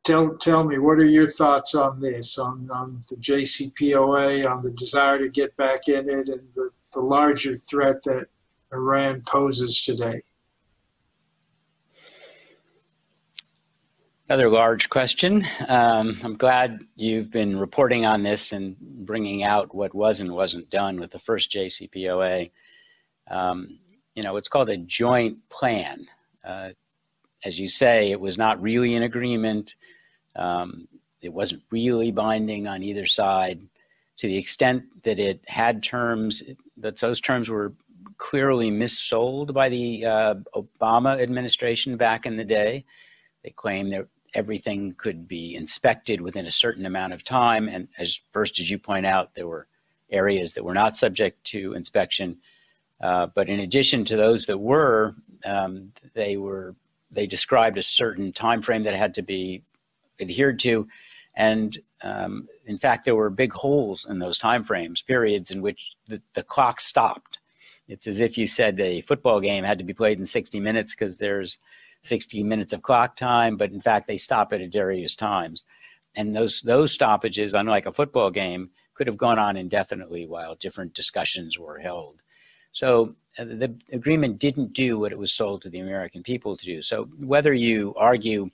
[SPEAKER 3] Tell tell me what are your thoughts on this, on on the JCPOA, on the desire to get back in it, and the, the larger threat that Iran poses today.
[SPEAKER 4] Another large question. Um, I'm glad you've been reporting on this and bringing out what was and wasn't done with the first JCPOA. Um, you know, it's called a joint plan. Uh, as you say, it was not really an agreement. Um, it wasn't really binding on either side to the extent that it had terms, that those terms were clearly missold by the uh, Obama administration back in the day. They claimed that everything could be inspected within a certain amount of time. And as first, as you point out, there were areas that were not subject to inspection. Uh, but in addition to those that were, um, they were they described a certain time frame that had to be adhered to, and um, in fact, there were big holes in those time frames, periods in which the, the clock stopped. It's as if you said a football game had to be played in 60 minutes because there's 60 minutes of clock time, but in fact, they stop it at various times. And those those stoppages, unlike a football game, could have gone on indefinitely while different discussions were held. So uh, the agreement didn't do what it was sold to the American people to do. So whether you argue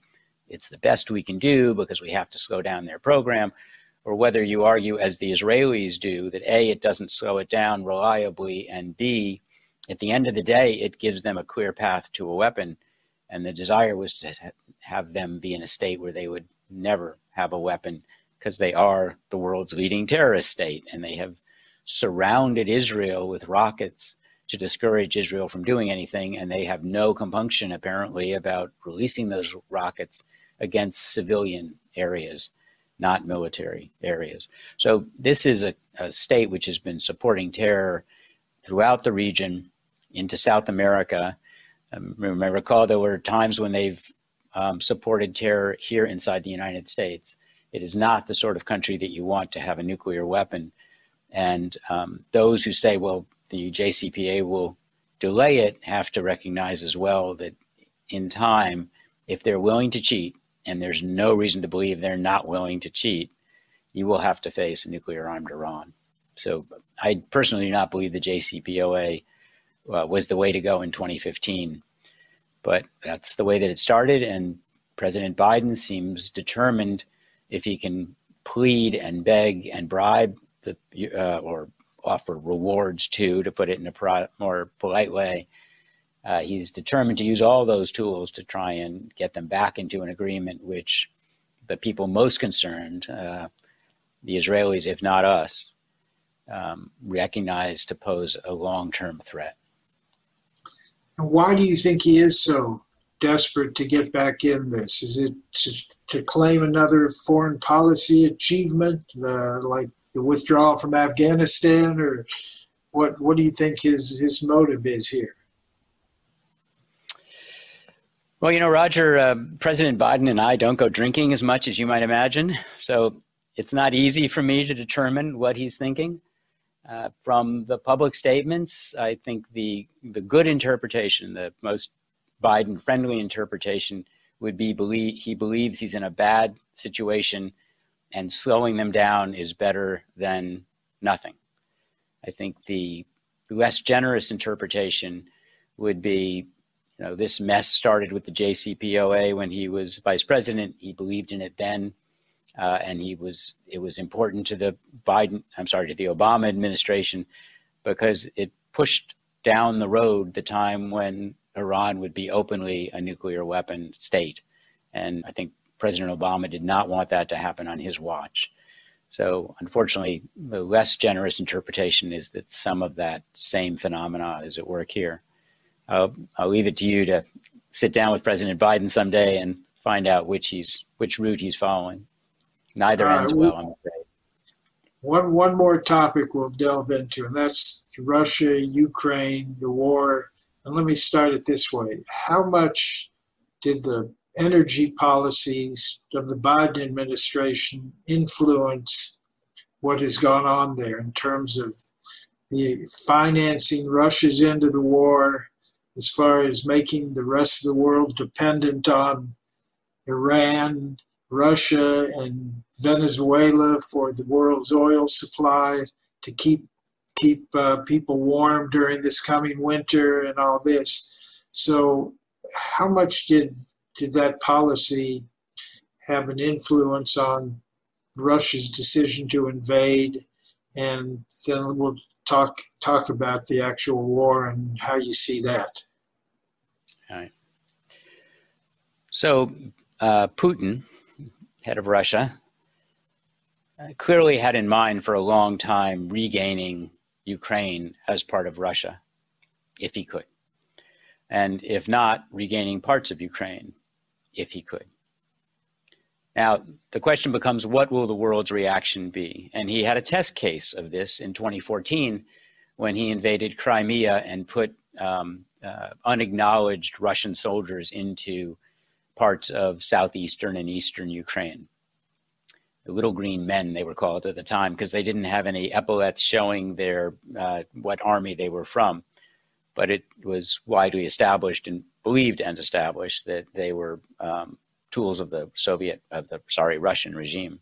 [SPEAKER 4] it's the best we can do because we have to slow down their program, or whether you argue, as the Israelis do, that A, it doesn't slow it down reliably, and B, at the end of the day, it gives them a clear path to a weapon. And the desire was to have them be in a state where they would never have a weapon because they are the world's leading terrorist state and they have surrounded Israel with rockets to discourage Israel from doing anything, and they have no compunction apparently about releasing those rockets against civilian areas, not military areas. So this is a, a state which has been supporting terror throughout the region into South America. Um, remember, recall there were times when they've um, supported terror here inside the United States. It is not the sort of country that you want to have a nuclear weapon and um, those who say, well, the JCPA will delay it have to recognize as well that in time, if they're willing to cheat, and there's no reason to believe they're not willing to cheat, you will have to face nuclear armed Iran. So I personally do not believe the JCPOA uh, was the way to go in 2015. But that's the way that it started, and President Biden seems determined if he can plead and beg and bribe the uh, or offer rewards to, to put it in a pro- more polite way. Uh, he's determined to use all those tools to try and get them back into an agreement, which the people most concerned, uh, the Israelis, if not us, um, recognize to pose a long-term threat.
[SPEAKER 3] And why do you think he is so desperate to get back in this? Is it just to claim another foreign policy achievement, uh, like the withdrawal from Afghanistan, or what? What do you think his his motive is here?
[SPEAKER 4] Well, you know, Roger, uh, President Biden and I don't go drinking as much as you might imagine, so it's not easy for me to determine what he's thinking. Uh, from the public statements, I think the the good interpretation, the most Biden friendly interpretation, would be believe he believes he's in a bad situation, and slowing them down is better than nothing. I think the less generous interpretation would be, you know, this mess started with the JCPOA when he was vice president. He believed in it then uh, and he was it was important to the Biden I'm sorry to the Obama administration because it pushed down the road the time when Iran would be openly a nuclear weapon state, and I think President Obama did not want that to happen on his watch. So, unfortunately, the less generous interpretation is that some of that same phenomena is at work here. I'll, I'll leave it to you to sit down with President Biden someday and find out which he's which route he's following. Neither ends well, I'm afraid.
[SPEAKER 3] One, one more topic we'll delve into, and that's Russia, Ukraine, the war. And let me start it this way How much did the energy policies of the Biden administration influence what has gone on there in terms of the financing Russia's end of the war, as far as making the rest of the world dependent on Iran Russia and Venezuela for the world's oil supply to keep keep uh, people warm during this coming winter and all this. So, how much did did that policy have an influence on Russia's decision to invade? And then we'll talk talk about the actual war and how you see that.
[SPEAKER 4] All right. So, uh, Putin head of Russia, uh, clearly had in mind for a long time regaining Ukraine as part of Russia, if he could. And if not, regaining parts of Ukraine, if he could. Now, the question becomes what will the world's reaction be? And he had a test case of this in 2014 when he invaded Crimea and put um, uh, unacknowledged Russian soldiers into parts of southeastern and eastern Ukraine. The little green men, they were called at the time, because they didn't have any epaulets showing their uh, what army they were from. But it was widely established and believed and established that they were um, tools of the Soviet, of the sorry, Russian regime.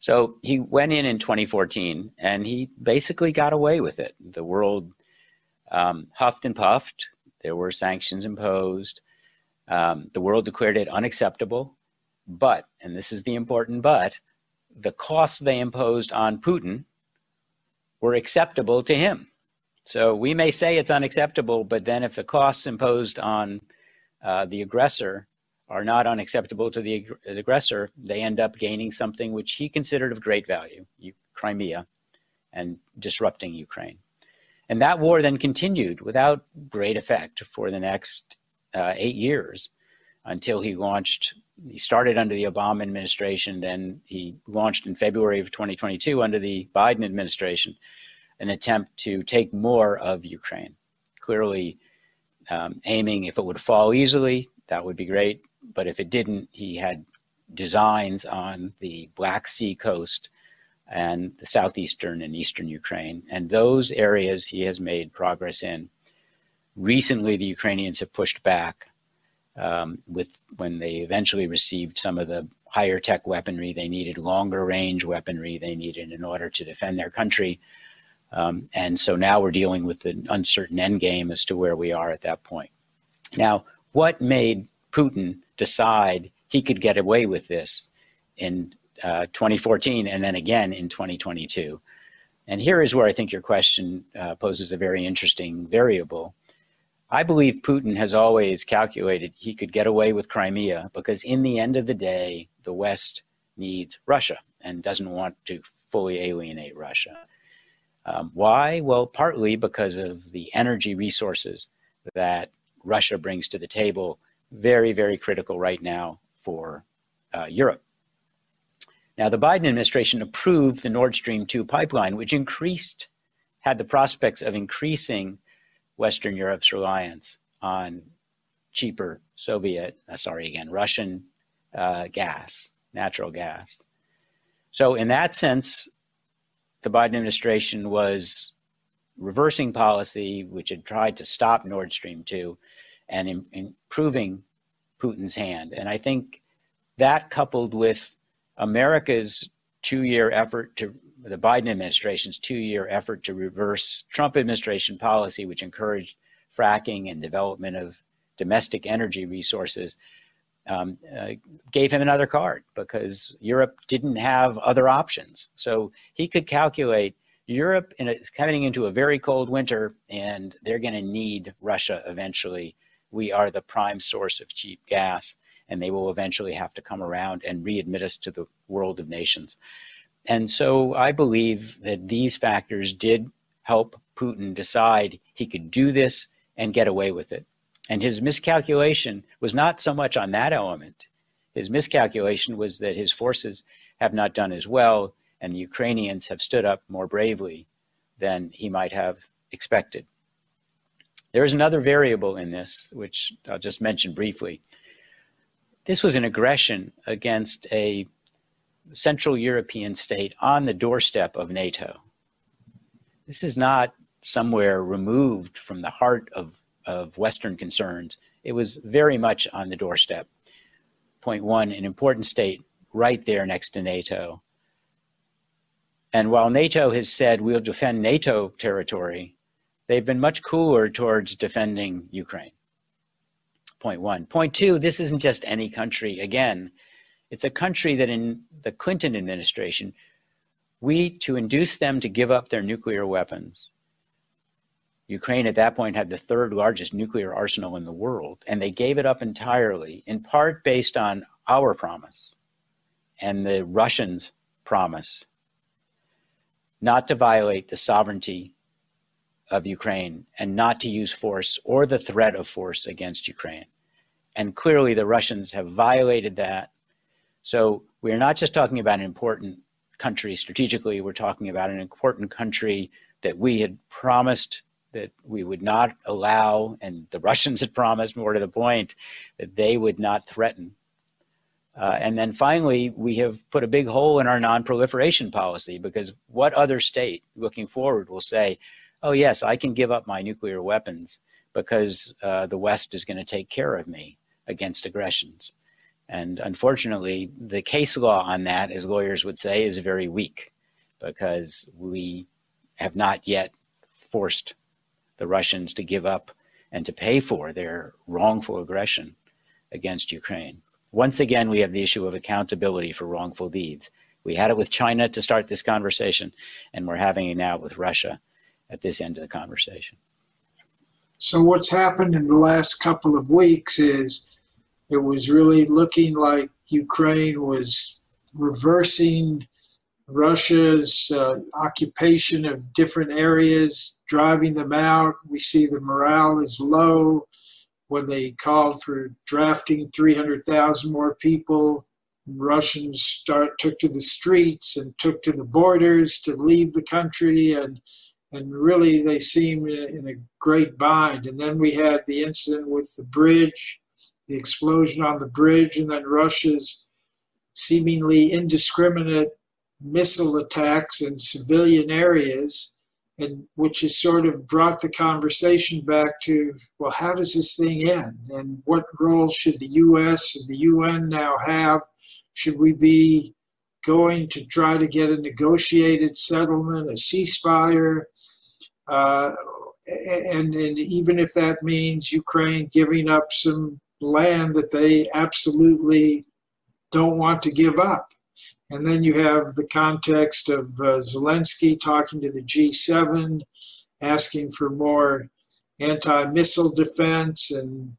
[SPEAKER 4] So he went in in 2014 and he basically got away with it. The world um, huffed and puffed. There were sanctions imposed. Um, the world declared it unacceptable, but, and this is the important but, the costs they imposed on Putin were acceptable to him. So we may say it's unacceptable, but then if the costs imposed on uh, the aggressor are not unacceptable to the, the, aggressor, they end up gaining something which he considered of great value, Crimea, and disrupting Ukraine. And that war then continued without great effect for the next uh, eight years until he launched. He started under the Obama administration, then he launched in February of 2022 under the Biden administration an attempt to take more of Ukraine. Clearly, um, aiming if it would fall easily, that would be great. But if it didn't, he had designs on the Black Sea coast and the southeastern and eastern Ukraine. And those areas he has made progress in recently the Ukrainians have pushed back um, with when they eventually received some of the higher tech weaponry they needed, longer range weaponry they needed in order to defend their country. Um, and so now we're dealing with the uncertain end game as to where we are at that point. Now, what made Putin decide he could get away with this in uh, 2014 and then again in 2022? And here is where I think your question uh, poses a very interesting variable. I believe Putin has always calculated he could get away with Crimea because, in the end of the day, the West needs Russia and doesn't want to fully alienate Russia. Um, why? Well, partly because of the energy resources that Russia brings to the table, very, very critical right now for uh, Europe. Now, the Biden administration approved the Nord Stream 2 pipeline, which increased, had the prospects of increasing Western Europe's reliance on cheaper Soviet, uh, sorry again, Russian uh, gas, natural gas. So, in that sense, the Biden administration was reversing policy, which had tried to stop Nord Stream 2 and in, improving Putin's hand. And I think that coupled with America's two year effort to the Biden administration's two year effort to reverse Trump administration policy, which encouraged fracking and development of domestic energy resources, um, uh, gave him another card because Europe didn't have other options. So he could calculate Europe is coming into a very cold winter and they're going to need Russia eventually. We are the prime source of cheap gas and they will eventually have to come around and readmit us to the world of nations. And so I believe that these factors did help Putin decide he could do this and get away with it. And his miscalculation was not so much on that element. His miscalculation was that his forces have not done as well, and the Ukrainians have stood up more bravely than he might have expected. There is another variable in this, which I'll just mention briefly. This was an aggression against a Central European state on the doorstep of NATO. This is not somewhere removed from the heart of of Western concerns, it was very much on the doorstep. Point one, an important state right there next to NATO. And while NATO has said we'll defend NATO territory, they've been much cooler towards defending Ukraine. Point one. Point two, this isn't just any country. Again, it's a country that in the Clinton administration, we, to induce them to give up their nuclear weapons, Ukraine at that point had the third largest nuclear arsenal in the world, and they gave it up entirely, in part based on our promise and the Russians' promise not to violate the sovereignty of Ukraine and not to use force or the threat of force against Ukraine. And clearly, the Russians have violated that. So, we're not just talking about an important country strategically, we're talking about an important country that we had promised that we would not allow, and the Russians had promised, more to the point, that they would not threaten. Uh, and then finally, we have put a big hole in our non-proliferation policy because what other state looking forward will say, oh, yes, I can give up my nuclear weapons because uh, the West is going to take care of me against aggressions. And unfortunately, the case law on that, as lawyers would say, is very weak because we have not yet forced the Russians to give up and to pay for their wrongful aggression against Ukraine. Once again, we have the issue of accountability for wrongful deeds. We had it with China to start this conversation, and we're having it now with Russia at this end of the conversation.
[SPEAKER 3] So, what's happened in the last couple of weeks is it was really looking like Ukraine was reversing Russia's uh, occupation of different areas, driving them out. We see the morale is low. When they called for drafting 300,000 more people, Russians start took to the streets and took to the borders to leave the country, and and really they seem in a great bind. And then we had the incident with the bridge, the explosion on the bridge, and then Russia's seemingly indiscriminate missile attacks in civilian areas, and which has sort of brought the conversation back to well, how does this thing end, and what role should the U.S. and the UN now have? Should we be going to try to get a negotiated settlement, a ceasefire? Uh, and, and even if that means Ukraine giving up some land that they absolutely don't want to give up. And then you have the context of uh, Zelensky talking to the G7, asking for more anti missile defense. And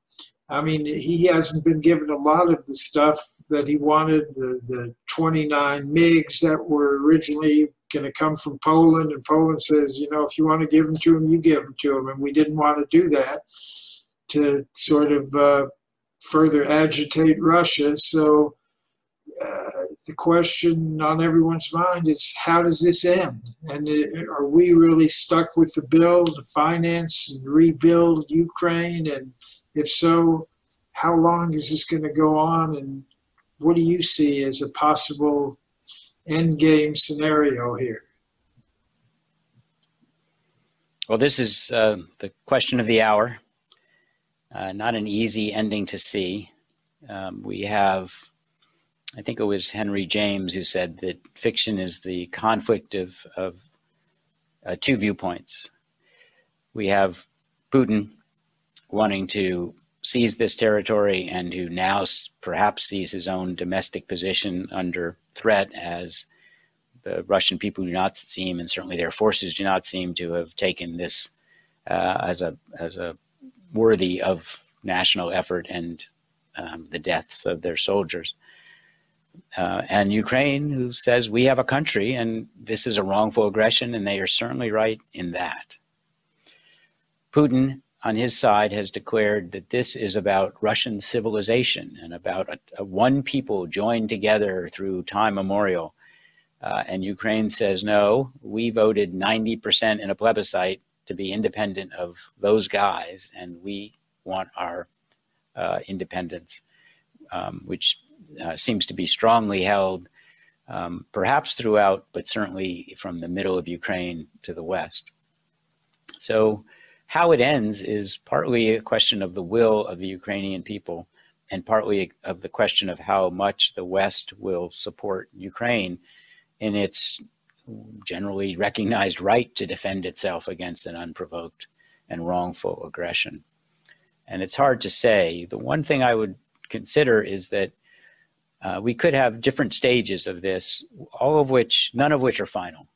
[SPEAKER 3] I mean, he hasn't been given a lot of the stuff that he wanted the, the 29 MiGs that were originally going to come from Poland. And Poland says, you know, if you want to give them to him, you give them to him. And we didn't want to do that to sort of uh, further agitate Russia. So uh, the question on everyone's mind is how does this end? And it, are we really stuck with the bill to finance and rebuild Ukraine? And if so, how long is this going to go on? And what do you see as a possible end game scenario here?
[SPEAKER 4] well, this is uh, the question of the hour. Uh, not an easy ending to see. Um, we have, I think it was Henry James who said that fiction is the conflict of, of uh, two viewpoints. We have Putin wanting to seize this territory and who now perhaps sees his own domestic position under threat as the Russian people do not seem, and certainly their forces do not seem to have taken this uh, as a as a worthy of national effort and um, the deaths of their soldiers. Uh, and Ukraine, who says we have a country and this is a wrongful aggression, and they are certainly right in that. Putin, on his side, has declared that this is about Russian civilization and about a, a one people joined together through time memorial. Uh, and Ukraine says, no, we voted 90% in a plebiscite to be independent of those guys, and we want our uh, independence, um, which uh, seems to be strongly held, um, perhaps throughout, but certainly from the middle of Ukraine to the west. So, how it ends is partly a question of the will of the Ukrainian people, and partly of the question of how much the West will support Ukraine in its generally recognized right to defend itself against an unprovoked and wrongful aggression. And it's hard to say. The one thing I would consider is that uh, we could have different stages of this, all of which, none of which are final.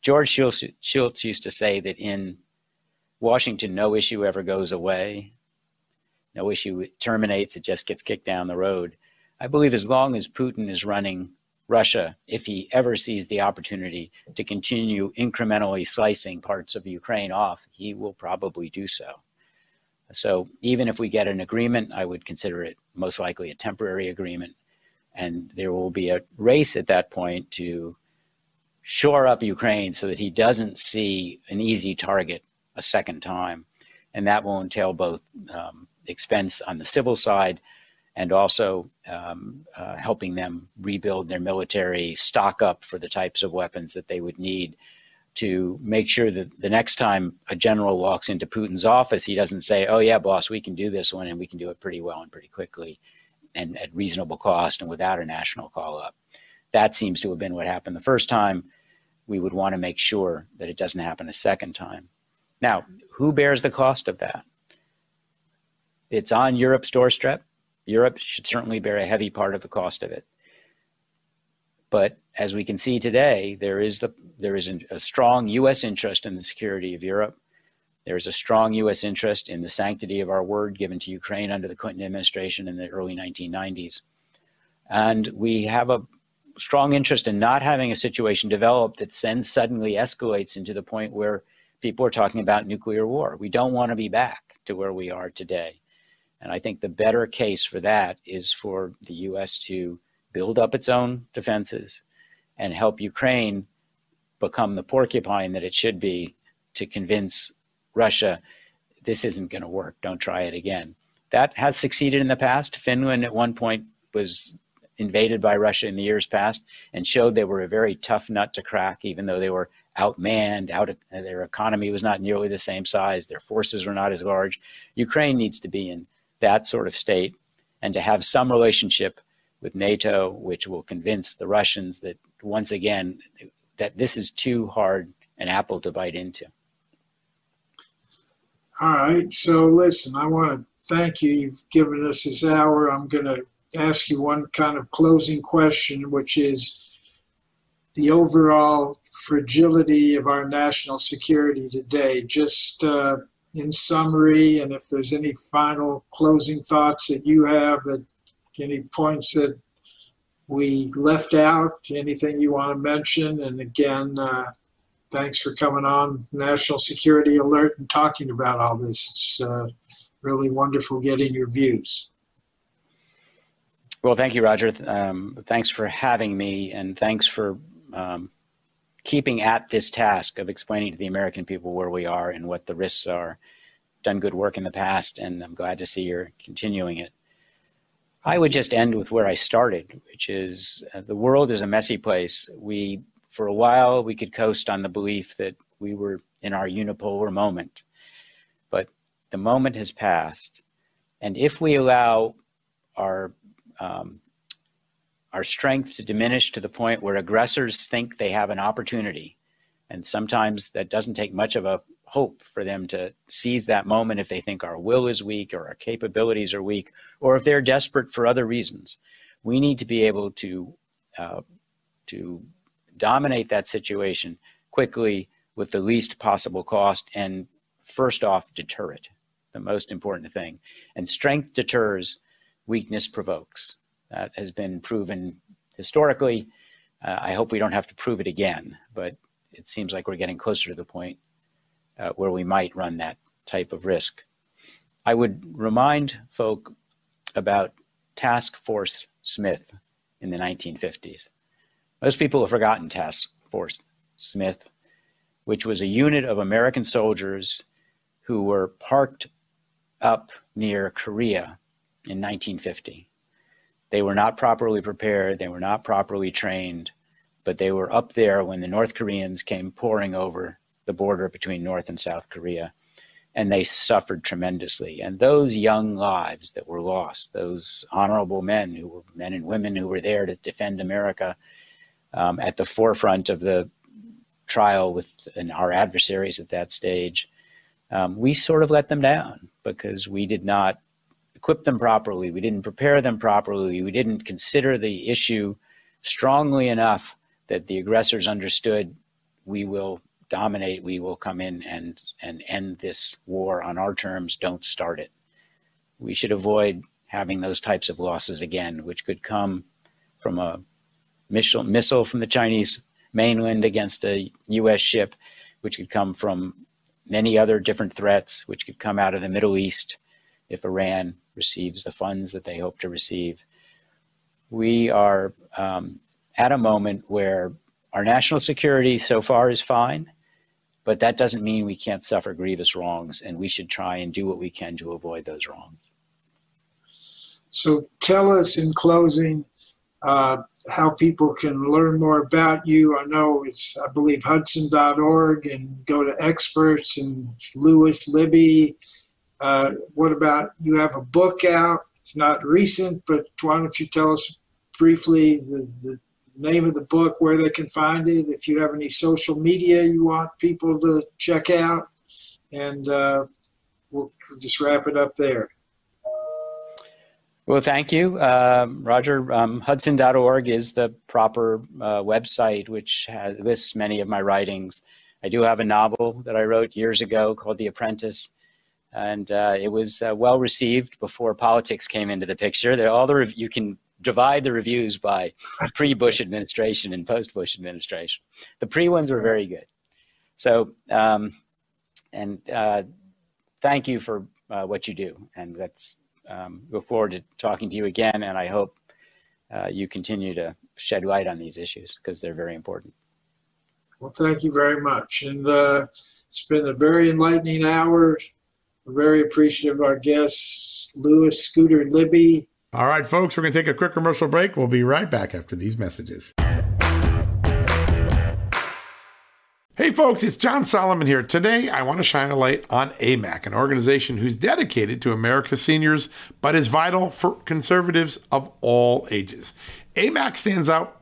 [SPEAKER 4] George Shultz, Shultz used to say that in Washington, no issue ever goes away. No issue terminates, it just gets kicked down the road. I believe as long as Putin is running Russia, if he ever sees the opportunity to continue incrementally slicing parts of Ukraine off, he will probably do so. So even if we get an agreement, I would consider it most likely a temporary agreement. And there will be a race at that point to shore up Ukraine so that he doesn't see an easy target a second time. And that will entail both um, expense on the civil side and also um, uh, helping them rebuild their military, stock up for the types of weapons that they would need to make sure that the next time a general walks into Putin's office, he doesn't say, "Oh yeah, boss, we can do this one, and we can do it pretty well and pretty quickly, and at reasonable cost and without a national call up." That seems to have been what happened the first time. We would want to make sure that it doesn't happen a second time. Now, who bears the cost of that? It's on Europe's doorstep. Europe should certainly bear a heavy part of the cost of it. But as we can see today, there is the there is a strong U.S. interest in the security of Europe. There is a strong U.S. interest in the sanctity of our word given to Ukraine under the Clinton administration in the early 1990s, and we have a strong interest in not having a situation develop that then suddenly escalates into the point where people are talking about nuclear war. We don't want to be back to where we are today. And I think the better case for that is for the U.S. to build up its own defenses, and help Ukraine become the porcupine that it should be to convince Russia this isn't going to work. Don't try it again. That has succeeded in the past. Finland at one point was invaded by Russia in the years past and showed they were a very tough nut to crack, even though they were outmanned, out their economy was not nearly the same size, their forces were not as large. Ukraine needs to be in that sort of state and to have some relationship with NATO, which will convince the Russians that once again that this is too hard an apple to bite into.
[SPEAKER 3] All right. So listen, I want to thank you. You've given us this hour. I'm going to ask you one kind of closing question, which is the overall fragility of our national security today. Just uh, in summary, and if there's any final closing thoughts that you have that any points that we left out? Anything you want to mention? And again, uh, thanks for coming on National Security Alert and talking about all this. It's uh, really wonderful getting your views.
[SPEAKER 4] Well, thank you, Roger. Um, thanks for having me, and thanks for um, keeping at this task of explaining to the American people where we are and what the risks are. Done good work in the past, and I'm glad to see you're continuing it. I would just end with where I started, which is uh, the world is a messy place. We, for a while, we could coast on the belief that we were in our unipolar moment. But the moment has passed. And if we allow our um, our strength to diminish to the point where aggressors think they have an opportunity, and sometimes that doesn't take much of a hope for them to seize that moment if they think our will is weak or our capabilities are weak, or if they're desperate for other reasons. We need to be able to uh, to dominate that situation quickly with the least possible cost and first off deter it the most important thing. And strength deters weakness provokes that has been proven historically. Uh, i hope we don't have to prove it again but it seems like we're getting closer to the point uh, where we might run that type of risk. I would remind folk about task force smith in the 1950s most people have forgotten task force smith which was a unit of American soldiers who were parked up near Korea in 1950. They were not properly prepared, they were not properly trained, but they were up there when the North Koreans came pouring over the border between North and South Korea, and they suffered tremendously. And those young lives that were lost, those honorable men who were men and women who were there to defend America um, at the forefront of the trial with our adversaries at that stage, um, we sort of let them down because we did not equip them properly. We didn't prepare them properly. We didn't consider the issue strongly enough that the aggressors understood we will dominate, we will come in and, and end this war on our terms, don't start it. We should avoid having those types of losses again, which could come from a missile, missile from the Chinese mainland against a U.S. ship, which could come from many other different threats, which could come out of the Middle East if Iran receives the funds that they hope to receive. We are um, at a moment where our national security so far is fine, but that doesn't mean we can't suffer grievous wrongs, and we should try and do what we can to avoid those wrongs.
[SPEAKER 3] So tell us in closing uh, how people can learn more about you. I know it's, I believe, hudson.org and go to experts and Lewis Libby. Uh, what about you have a book out? It's not recent, but why don't you tell us briefly the, the name of the book, where they can find it, if you have any social media you want people to check out, and uh, we'll just wrap it up there.
[SPEAKER 4] Well, thank you, uh, Roger. Um, Hudson.org is the proper uh, website which has, lists many of my writings. I do have a novel that I wrote years ago called The Apprentice, and uh, it was uh, well received before politics came into the picture. There, all the rev- you can divide the reviews by pre-Bush administration and post-Bush administration. The pre ones were very good. So, um, and uh, thank you for uh, what you do, and that's um, look forward to talking to you again, and I hope uh, you continue to shed light on these issues because they're very important.
[SPEAKER 3] Well, thank you very much. And uh, it's been a very enlightening hour. We're very appreciative of our guests, Lewis Scooter Libby.
[SPEAKER 1] All right, folks, we're going to take a quick commercial break. We'll be right back after these messages. Hey folks, it's John Solomon here. Today I want to shine a light on AMAC, an organization who's dedicated to America's seniors, but is vital for conservatives of all ages. AMAC stands out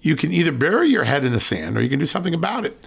[SPEAKER 1] you can either bury your head in the sand or you can do something about it.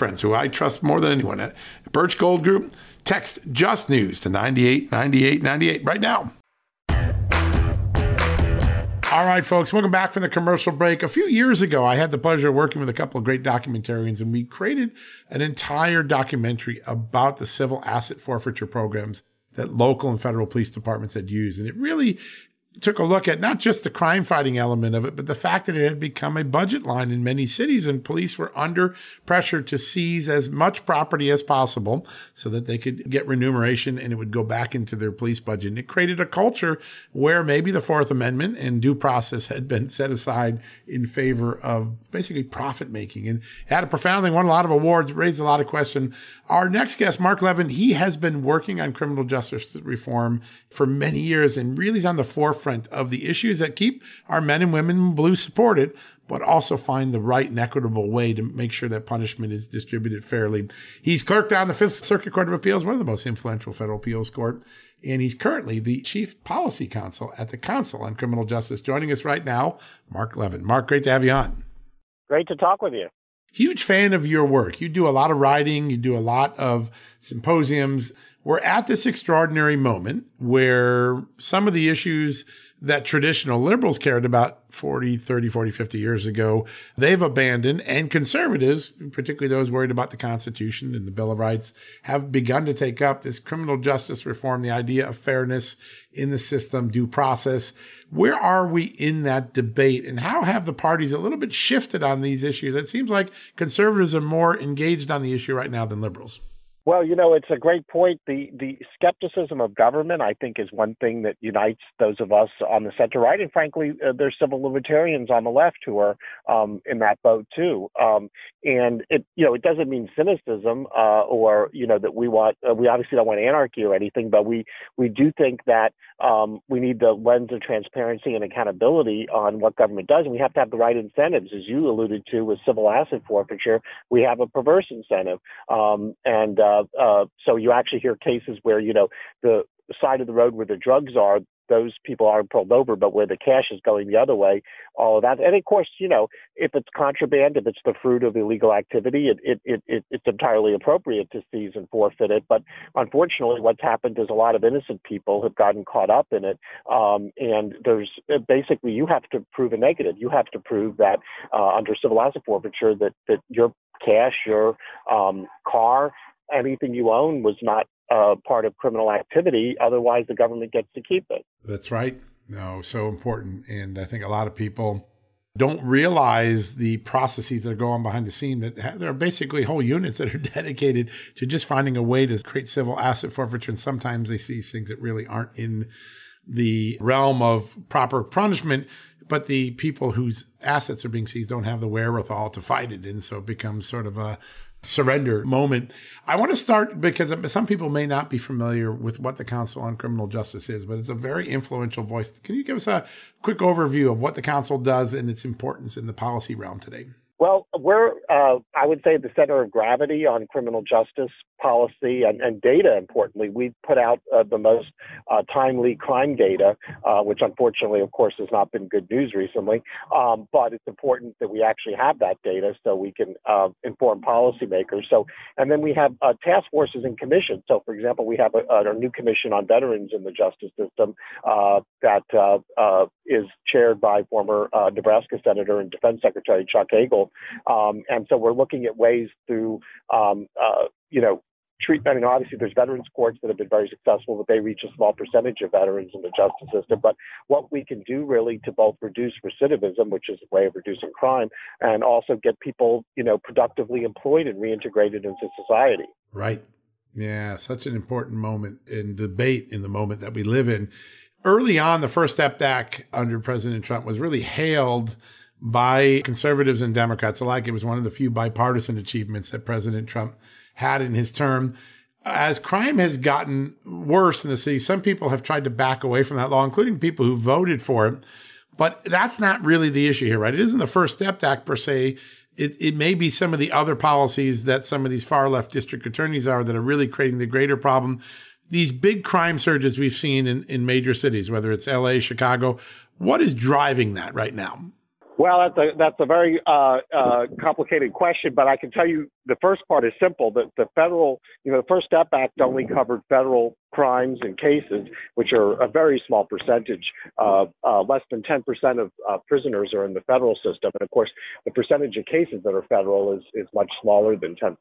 [SPEAKER 1] friends who I trust more than anyone at Birch Gold Group, text Just News to 989898 right now. All right, folks, welcome back from the commercial break. A few years ago, I had the pleasure of working with a couple of great documentarians, and we created an entire documentary about the civil asset forfeiture programs that local and federal police departments had used. And it really took a look at not just the crime fighting element of it, but the fact that it had become a budget line in many cities and police were under pressure to seize as much property as possible so that they could get remuneration and it would go back into their police budget. And it created a culture where maybe the Fourth Amendment and due process had been set aside in favor of basically profit making and had a profound profoundly won a lot of awards, raised a lot of questions. Our next guest, Marc Levin, he has been working on criminal justice reform for many years and really is on the forefront of the issues that keep our men and women in blue supported, but also find the right and equitable way to make sure that punishment is distributed fairly. He's clerked on the Fifth Circuit Court of Appeals, one of the most influential federal appeals court, and he's currently the chief policy counsel at the Council on Criminal Justice. Joining us right now, Marc Levin. Marc, great to have you on.
[SPEAKER 5] Great to talk with you.
[SPEAKER 1] Huge fan of your work. You do a lot of writing, you do a lot of symposiums we're at this extraordinary moment where some of the issues that traditional liberals cared about 40, 30, 40, 50 years ago, they've abandoned. And conservatives, particularly those worried about the Constitution and the Bill of Rights, have begun to take up this criminal justice reform, the idea of fairness in the system, due process. Where are we in that debate? And how have the parties a little bit shifted on these issues? It seems like conservatives are more engaged on the issue right now than liberals.
[SPEAKER 5] Well, you know, it's a great point. The the skepticism of government, I think, is one thing that unites those of us on the center right, and frankly, uh, there's civil libertarians on the left who are um, in that boat too. Um, and it, you know, it doesn't mean cynicism uh, or you know that we want. Uh, we obviously don't want anarchy or anything, but we we do think that um, we need the lens of transparency and accountability on what government does, and we have to have the right incentives, as you alluded to with civil asset forfeiture. We have a perverse incentive, um, and uh, uh, uh, so you actually hear cases where you know the side of the road where the drugs are, those people aren't pulled over, but where the cash is going the other way, all of that. And of course, you know, if it's contraband, if it's the fruit of illegal activity, it, it, it, it, it's entirely appropriate to seize and forfeit it. But unfortunately, what's happened is a lot of innocent people have gotten caught up in it. Um, and there's basically, you have to prove a negative. You have to prove that uh, under civil asset forfeiture that, that your cash, your um, car, anything you own was not uh, part of criminal activity. Otherwise, the government gets to keep it.
[SPEAKER 1] That's right. No, so important. And I think a lot of people don't realize the processes that are going on behind the scene that there are basically whole units that are dedicated to just finding a way to create civil asset forfeiture. And sometimes they see things that really aren't in the realm of proper punishment, but the people whose assets are being seized don't have the wherewithal to fight it. And so it becomes sort of a surrender moment. I want to start because some people may not be familiar with what the Council on Criminal Justice is, but it's a very influential voice. Can you give us a quick overview of what the Council does and its importance in the policy realm today?
[SPEAKER 5] Well, we're, uh, I would say, the center of gravity on criminal justice policy and, and data, importantly. We've put out uh, the most uh, timely crime data, uh, which unfortunately, of course, has not been good news recently. Um, but it's important that we actually have that data so we can uh, inform policymakers. So, and then we have uh, task forces and commissions. So, for example, we have a, a new commission on veterans in the justice system that is chaired by former Nebraska Senator and Defense Secretary Chuck Hagel. Um, and so we're looking at ways through, um, uh, you know, treat, I mean, obviously there's veterans courts that have been very successful, but they reach a small percentage of veterans in the justice system. But what we can do really to both reduce recidivism, which is a way of reducing crime, and also get people, you know, productively employed and reintegrated into society.
[SPEAKER 1] Right. Yeah, such an important moment in debate in the moment that we live in. Early on, the First Step Act under President Trump was really hailed by conservatives and Democrats alike. It was one of the few bipartisan achievements that President Trump had in his term. As crime has gotten worse in the city, some people have tried to back away from that law, including people who voted for it. But that's not really the issue here, right? It isn't the First Step Act per se. It, it may be some of the other policies that some of these far left district attorneys are that are really creating the greater problem. These big crime surges we've seen in, in major cities, whether it's LA, Chicago, what is driving that right now?
[SPEAKER 5] Well, that's a that's a very uh, uh, complicated question, but I can tell you the first part is simple. That the federal, you know, the First Step Act only covered federal crimes and cases, which are a very small percentage. Uh, uh, less than 10% of uh, prisoners are in the federal system, and of course, the percentage of cases that are federal is is much smaller than 10%.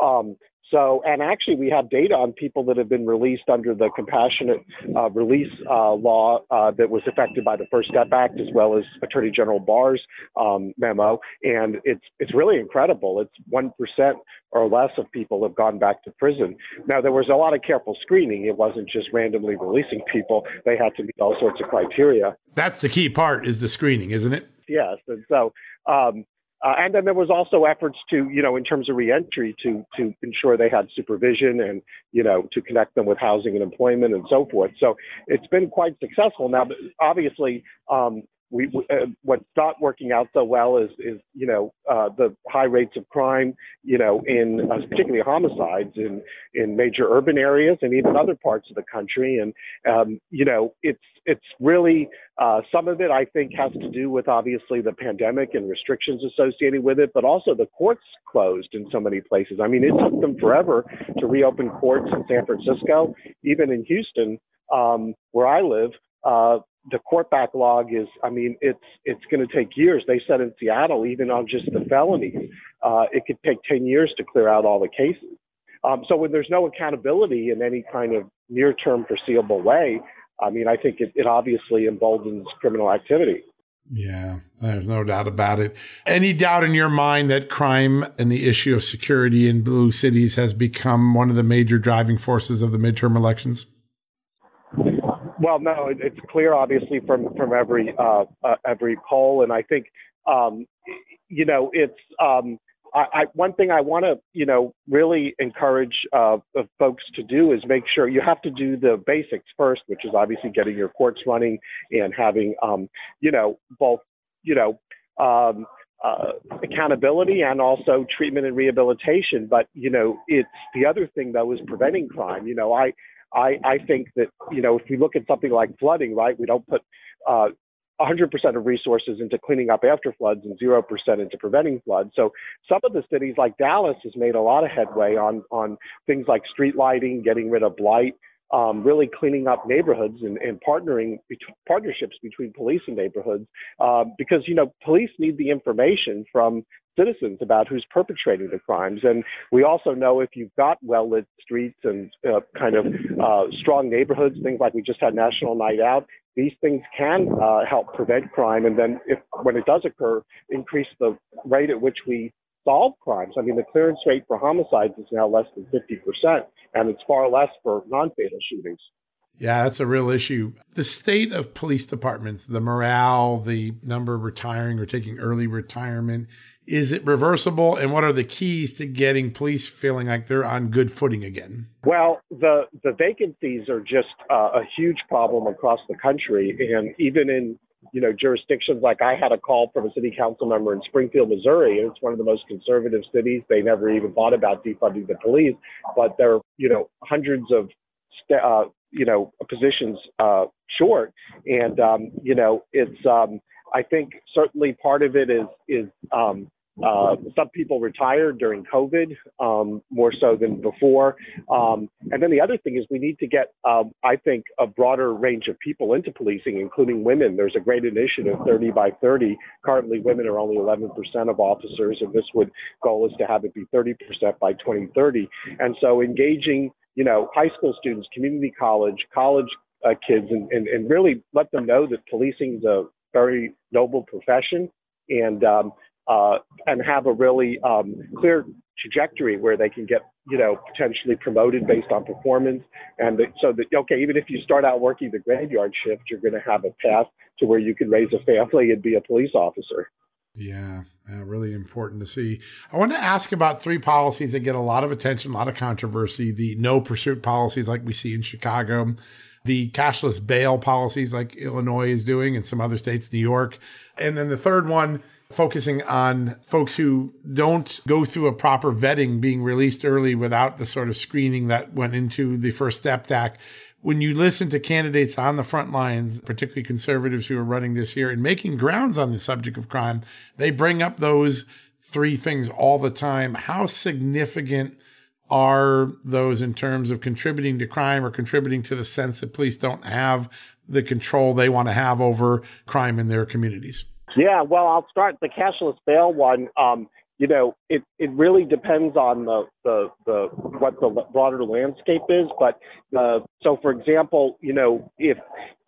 [SPEAKER 5] Um, so, and actually, we have data on people that have been released under the compassionate uh, release uh, law uh, that was affected by the First Step Act, as well as Attorney General Barr's um, memo. And it's it's really incredible. It's one percent or less of people have gone back to prison. Now, there was a lot of careful screening. It wasn't just randomly releasing people. They had to meet all sorts of criteria.
[SPEAKER 1] That's the key part is the screening, isn't it?
[SPEAKER 5] Yes, and so. Um, uh, and then there was also efforts to, you know, in terms of reentry, to to ensure they had supervision and, you know, to connect them with housing and employment and so forth. So it's been quite successful. Now, obviously, um, we, uh, what's not working out so well is, is you know, uh, the high rates of crime, you know, in uh, particularly homicides in in major urban areas and even other parts of the country. And um, you know, it's it's really uh, some of it I think has to do with obviously the pandemic and restrictions associated with it, but also the courts closed in so many places. I mean, it took them forever to reopen courts in San Francisco, even in Houston, um, where I live. Uh, the court backlog is, I mean, it's it's going to take years. They said in Seattle, even on just the felonies, uh, it could take 10 years to clear out all the cases. Um, so when there's no accountability in any kind of near-term foreseeable way, I mean, I think it, it obviously emboldens criminal activity.
[SPEAKER 1] Yeah, there's no doubt about it. Any doubt in your mind that crime and the issue of security in blue cities has become one of the major driving forces of the midterm elections?
[SPEAKER 5] Well, no, it, it's clear, obviously, from from every uh, uh, every poll, and I think um, you know it's. Um, I, I, one thing I want to, you know, really encourage uh, folks to do is make sure you have to do the basics first, which is obviously getting your courts running and having, um, you know, both, you know, um, uh, accountability and also treatment and rehabilitation. But you know, it's the other thing though is preventing crime. You know, I I, I think that, you know, if we look at something like flooding, right, we don't put uh, 100% of resources into cleaning up after floods and 0% into preventing floods. So some of the cities like Dallas has made a lot of headway on, on things like street lighting, getting rid of blight, um, really cleaning up neighborhoods and, and partnering partnerships between police and neighborhoods um, because you know police need the information from citizens about who's perpetrating the crimes. And we also know if you've got well lit streets and uh, kind of uh, strong neighborhoods, things like we just had National Night Out, these things can uh, help prevent crime. And then, if when it does occur, increase the rate at which we solve crimes. I mean, the clearance rate for homicides is now less than 50%, and it's far less for non fatal shootings.
[SPEAKER 1] Yeah, that's a real issue. The state of police departments, the morale, the number retiring or taking early retirement, is it reversible? And what are the keys to getting police feeling like they're on good footing again?
[SPEAKER 5] Well, the, the vacancies are just uh, a huge problem across the country. And even in you know jurisdictions like I had a call from a city council member in Springfield, Missouri, it's one of the most conservative cities. They never even thought about defunding the police, but there are you know hundreds of uh, you know positions uh, short, and um, you know it's um, I think certainly part of it is is um, uh, some people retired during COVID um, more so than before. Um, and then the other thing is we need to get, um, I think, a broader range of people into policing, including women. There's a great initiative, 30 by 30. Currently, women are only 11% of officers, and this would goal is to have it be 30% by 2030. And so engaging, you know, high school students, community college, college uh, kids, and, and, and really let them know that policing is a very noble profession and um, uh, and have a really um, clear trajectory where they can get you know potentially promoted based on performance and so that okay even if you start out working the graveyard shift you're going to have a path to where you can raise a family and be a police officer
[SPEAKER 1] yeah, yeah, really important to see. I want to ask about three policies that get a lot of attention, a lot of controversy. The no pursuit policies, like we see in Chicago, the cashless bail policies, like Illinois is doing, and some other states, New York. And then the third one, focusing on folks who don't go through a proper vetting being released early without the sort of screening that went into the First Step Act. When you listen to candidates on the front lines, particularly conservatives who are running this year and making grounds on the subject of crime, they bring up those three things all the time. How significant are those in terms of contributing to crime or contributing to the sense that police don't have the control they want to have over crime in their communities?
[SPEAKER 5] Yeah, well, I'll start the cashless bail one. Um, you know, it, it really depends on the, the, the what the broader landscape is. But uh, so, for example, you know, if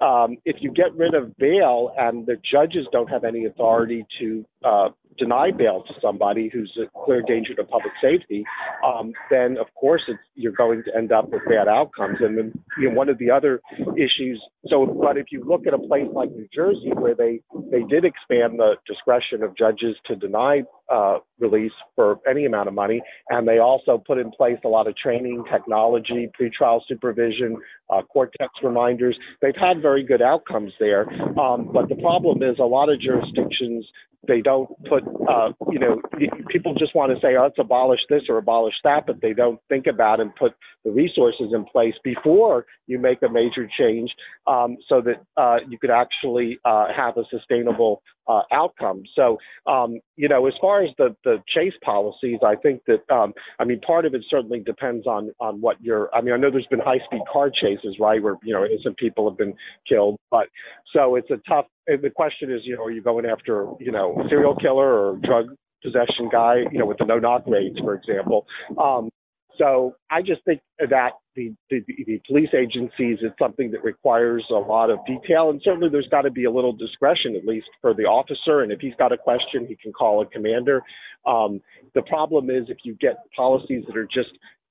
[SPEAKER 5] um, if you get rid of bail and the judges don't have any authority to uh, deny bail to somebody who's a clear danger to public safety, um, then of course you're going to end up with bad outcomes. And then you know, one of the other issues. So, but if you look at a place like New Jersey, where they they did expand the discretion of judges to deny uh, release for any amount of money, and they also put in place a lot of training, technology, pretrial supervision, uh, court text reminders. They've had very good outcomes there, um, but the problem is a lot of jurisdictions they don't put, uh, you know, people just want to say, oh, let's abolish this or abolish that, but they don't think about and put the resources in place before you make a major change um, so that uh, you could actually uh, have a sustainable uh, outcome. So, um, you know, as far as the, the chase policies, I think that, um, I mean, part of it certainly depends on, on what you're, I mean, I know there's been high speed car chases, right, where, you know, innocent people have been killed, but so it's a tough, the question is, you know, are you going after, you know, serial killer or drug possession guy, you know, with the no knock raids, for example. Um, so I just think that the, the, the police agencies is something that requires a lot of detail, and certainly there's got to be a little discretion, at least for the officer. And if he's got a question, he can call a commander. Um, the problem is if you get policies that are just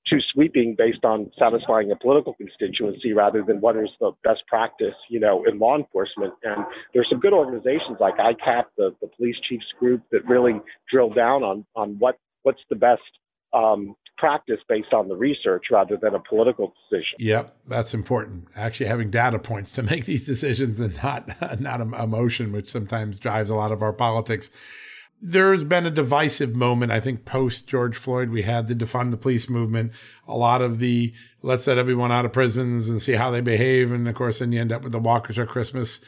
[SPEAKER 5] too sweeping based on satisfying a political constituency rather than what is the best practice, you know, in law enforcement. And there's some good organizations like IACP, the, the police chiefs group, that really drill down on on what what's the best um, practice based on the research rather than a political decision.
[SPEAKER 1] Yep, that's important. Actually, having data points to make these decisions and not not emotion, which sometimes drives a lot of our politics. There's been a divisive moment, I think, post George Floyd. We had the defund the police movement, a lot of the let's let everyone out of prisons and see how they behave. And of course, then you end up with the Waukesha Christmas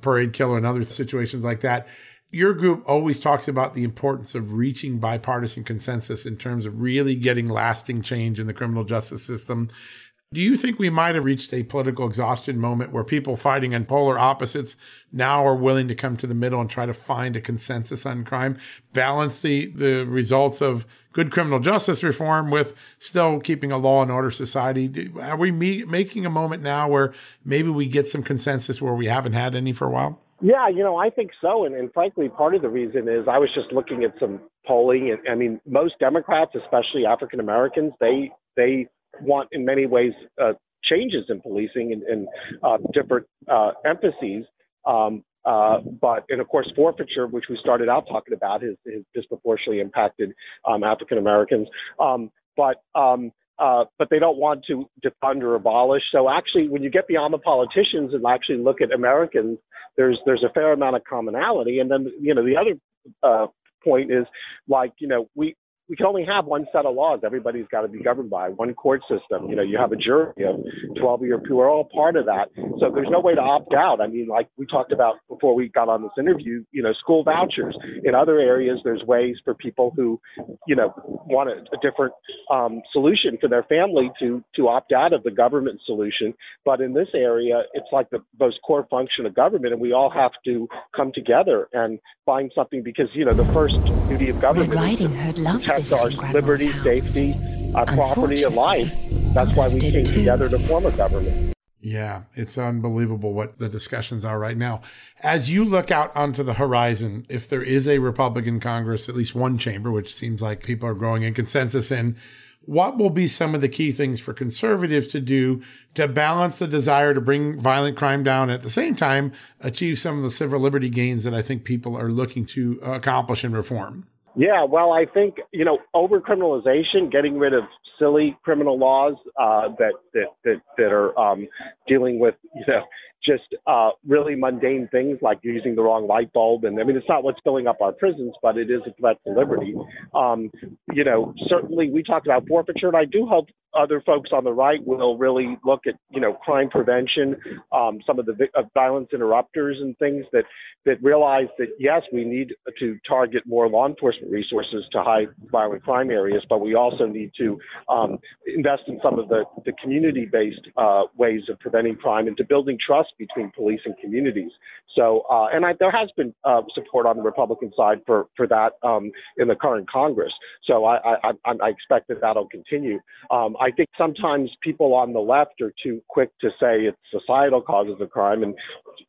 [SPEAKER 1] parade killer and other situations like that your group always talks about the importance of reaching bipartisan consensus in terms of really getting lasting change in the criminal justice system. Do you think we might have reached a political exhaustion moment where people fighting on polar opposites now are willing to come to the middle and try to find a consensus on crime, balance the, the results of good criminal justice reform with still keeping a law and order society? Are we me- making a moment now where maybe we get some consensus where we haven't had any for a while?
[SPEAKER 5] Yeah, you know, I think so. And, and frankly, part of the reason is I was just looking at some polling. And I mean, most Democrats, especially African Americans, they they want in many ways uh, changes in policing and, and uh, different uh, emphases. Um, uh, but and of course forfeiture, which we started out talking about, has, has disproportionately impacted um, African Americans. Um, but um, uh, but they don't want to defund or abolish. So actually, when you get beyond the politicians and actually look at Americans, there's there's a fair amount of commonality. And then you know the other uh, point is like you know we we can only have one set of laws. Everybody's got to be governed by one court system. You know, you have a jury of 12 of your people are all part of that. So there's no way to opt out. I mean, like we talked about before we got on this interview, you know, school vouchers. In other areas, there's ways for people who, you know, want a, a different um, solution for their family to to opt out of the government solution. But in this area, it's like the most core function of government, and we all have to come together and find something because you know the first duty of government
[SPEAKER 6] Red Riding Hood loved
[SPEAKER 5] protect our liberty, safety, our property, and life. That's why we came together to form a government.
[SPEAKER 1] Yeah, it's unbelievable what the discussions are right now. As you look out onto the horizon, if there is a Republican Congress, at least one chamber, which seems like people are growing in consensus in, what will be some of the key things for conservatives to do to balance the desire to bring violent crime down at the same time achieve some of the civil liberty gains that I think people are looking to accomplish and reform?
[SPEAKER 5] Yeah, well, I think you know overcriminalization, getting rid of silly criminal laws uh, that that that that are um, dealing with you know just uh, really mundane things like using the wrong light bulb, and I mean it's not what's filling up our prisons, but it is a threat to liberty. Um, you know, certainly we talked about forfeiture, and I do hope other folks on the right will really look at you know crime prevention, um, some of the vi- violence interrupters and things that that realize that yes, we need to target more law enforcement resources to high violent crime areas, but we also need to um, invest in some of the, the community-based uh, ways of preventing crime and to building trust between police and communities. So, uh, and I, there has been uh, support on the Republican side for for that um, in the current Congress. So I, I, I, I expect that that'll continue. Um, I think sometimes people on the left are too quick to say it's societal causes of crime, and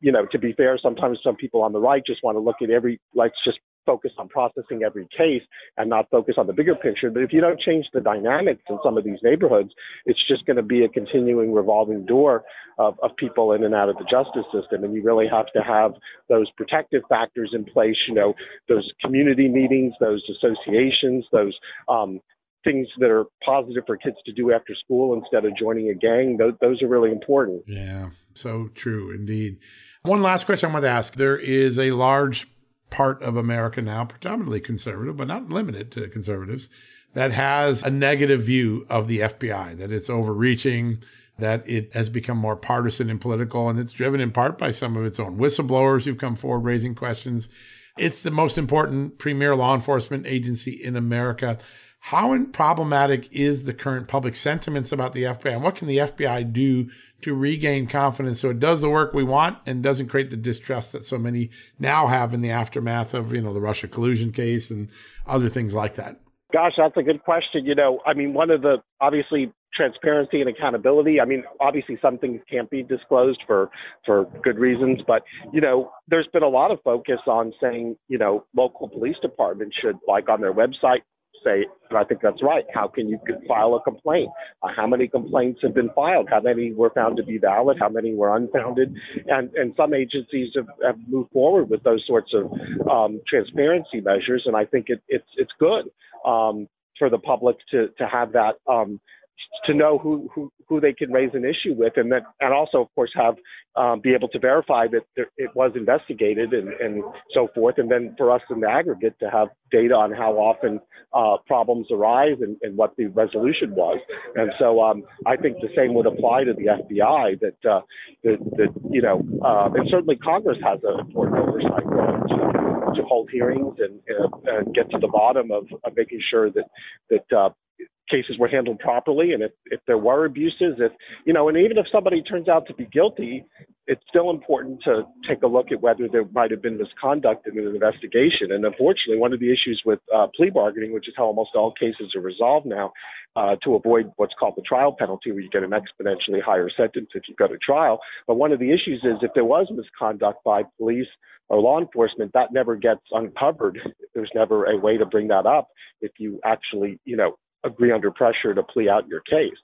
[SPEAKER 5] you know, to be fair, sometimes some people on the right just want to look at every let's just focus on processing every case and not focus on the bigger picture. But if you don't change the dynamics in some of these neighborhoods, it's just going to be a continuing revolving door of, of people in and out of the justice system. And you really have to have those protective factors in place, you know, those community meetings, those associations, those um, things that are positive for kids to do after school instead of joining a gang. Those, those are really important.
[SPEAKER 1] Yeah, so true indeed. One last question I want to ask. There is a large part of America now, predominantly conservative, but not limited to conservatives, that has a negative view of the FBI, that it's overreaching, that it has become more partisan and political, and it's driven in part by some of its own whistleblowers who've come forward raising questions. It's the most important premier law enforcement agency in America. How problematic is the current public sentiments about the FBI, and what can the FBI do to regain confidence so it does the work we want and doesn't create the distrust that so many now have in the aftermath of you know the Russia collusion case and other things like that?
[SPEAKER 5] Gosh, that's a good question. You know, I mean, one of the obviously transparency and accountability. I mean, obviously some things can't be disclosed for for good reasons, but you know, there's been a lot of focus on saying, you know, local police departments should like on their website say, I think that's right. How can you file a complaint? Uh, how many complaints have been filed? How many were found to be valid? How many were unfounded? And and some agencies have, have moved forward with those sorts of um, transparency measures, and I think it, it's it's good um, for the public to to have that. Um, to know who, who, who they can raise an issue with, and that, and also, of course, have um, be able to verify that there, it was investigated and, and so forth, and then for us in the aggregate to have data on how often uh, problems arise and, and what the resolution was. And so um, I think the same would apply to the FBI. That uh, that, that you know, uh, and certainly Congress has an important oversight role to, to hold hearings and, uh, and get to the bottom of, of making sure that that uh, cases were handled properly and if, if there were abuses if you know and even if somebody turns out to be guilty it's still important to take a look at whether there might have been misconduct in an investigation. And unfortunately one of the issues with uh, plea bargaining which is how almost all cases are resolved now uh, to avoid what's called the trial penalty where you get an exponentially higher sentence if you go to trial. But one of the issues is if there was misconduct by police or law enforcement that never gets uncovered. There's never a way to bring that up if you actually you know agree under pressure to plea out your case.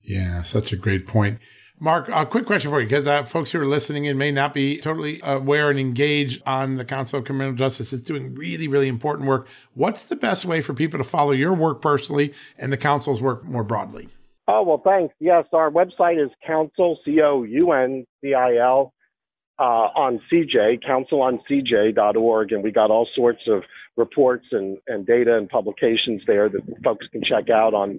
[SPEAKER 1] Yeah, such a great point. Marc, a quick question for you, because uh, folks who are listening in may not be totally aware and engaged on the Council of Criminal Justice. It's doing really, really important work. What's the best way for people to follow your work personally and the Council's work more broadly?
[SPEAKER 5] Oh, well, thanks. Yes, our website is council, C O U N C I L, uh, on CJ, counciloncj.org, and we got all sorts of reports and, and data and publications there that folks can check out on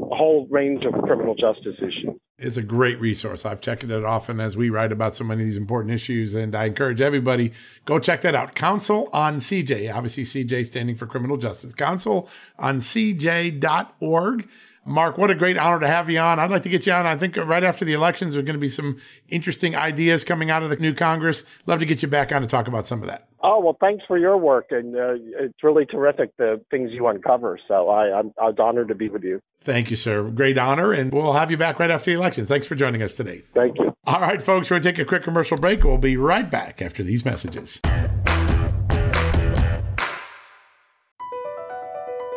[SPEAKER 5] a whole range of criminal justice issues.
[SPEAKER 1] It's a great resource. I've checked it often as we write about so many of these important issues, and I encourage everybody go check that out. Council on CJ, obviously CJ standing for criminal justice. Council on CJ.org. Marc, what a great honor to have you on. I'd like to get you on. I think right after the elections, there's going to be some interesting ideas coming out of the new Congress. Love to get you back on to talk about some of that.
[SPEAKER 5] Oh well, thanks for your work, and uh, it's really terrific the things you uncover. So I, I'm, I was honored to be with you.
[SPEAKER 1] Thank you, sir. Great honor, and we'll have you back right after the elections. Thanks for joining us today.
[SPEAKER 5] Thank you.
[SPEAKER 1] All right, folks, we're going to take a quick commercial break. We'll be right back after these messages.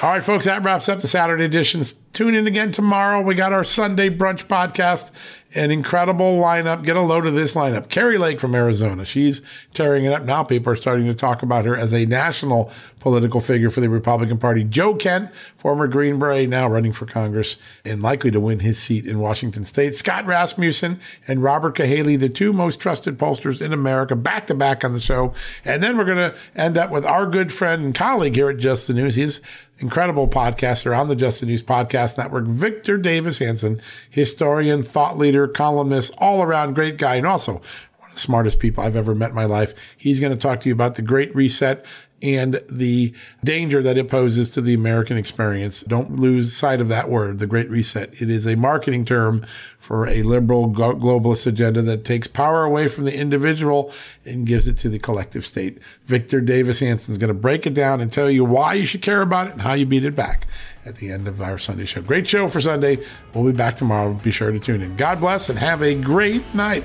[SPEAKER 1] All right, folks, that wraps up the Saturday editions. Tune in again tomorrow. We got our Sunday brunch podcast an incredible lineup. Get a load of this lineup. Kari Lake from Arizona. She's tearing it up. Now people are starting to talk about her as a national political figure for the Republican Party. Joe Kent, former Green Beret, now running for Congress and likely to win his seat in Washington state. Scott Rasmussen and Robert Cahaly, the two most trusted pollsters in America, back to back on the show. And then we're going to end up with our good friend and colleague here at Just the News. He's incredible podcaster on the Just the News Podcast Network, Victor Davis Hanson, historian, thought leader, columnist, all around great guy, and also one of the smartest people I've ever met in my life. He's going to talk to you about the Great Reset and the danger that it poses to the American experience. Don't lose sight of that word, the Great Reset. It is a marketing term for a liberal globalist agenda that takes power away from the individual and gives it to the collective state. Victor Davis Hanson is going to break it down and tell you why you should care about it and how you beat it back at the end of our Sunday show. Great show for Sunday. We'll be back tomorrow. Be sure to tune in. God bless and have a great night.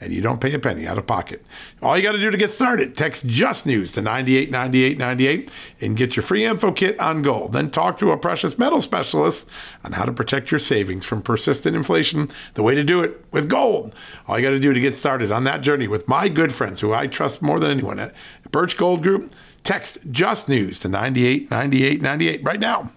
[SPEAKER 1] and you don't pay a penny out of pocket. All you got to do to get started, text Just News to 989898 and get your free info kit on gold. Then talk to a precious metal specialist on how to protect your savings from persistent inflation. The way to do it with gold. All you got to do to get started on that journey with my good friends who I trust more than anyone at Birch Gold Group, text Just News to 989898 right now.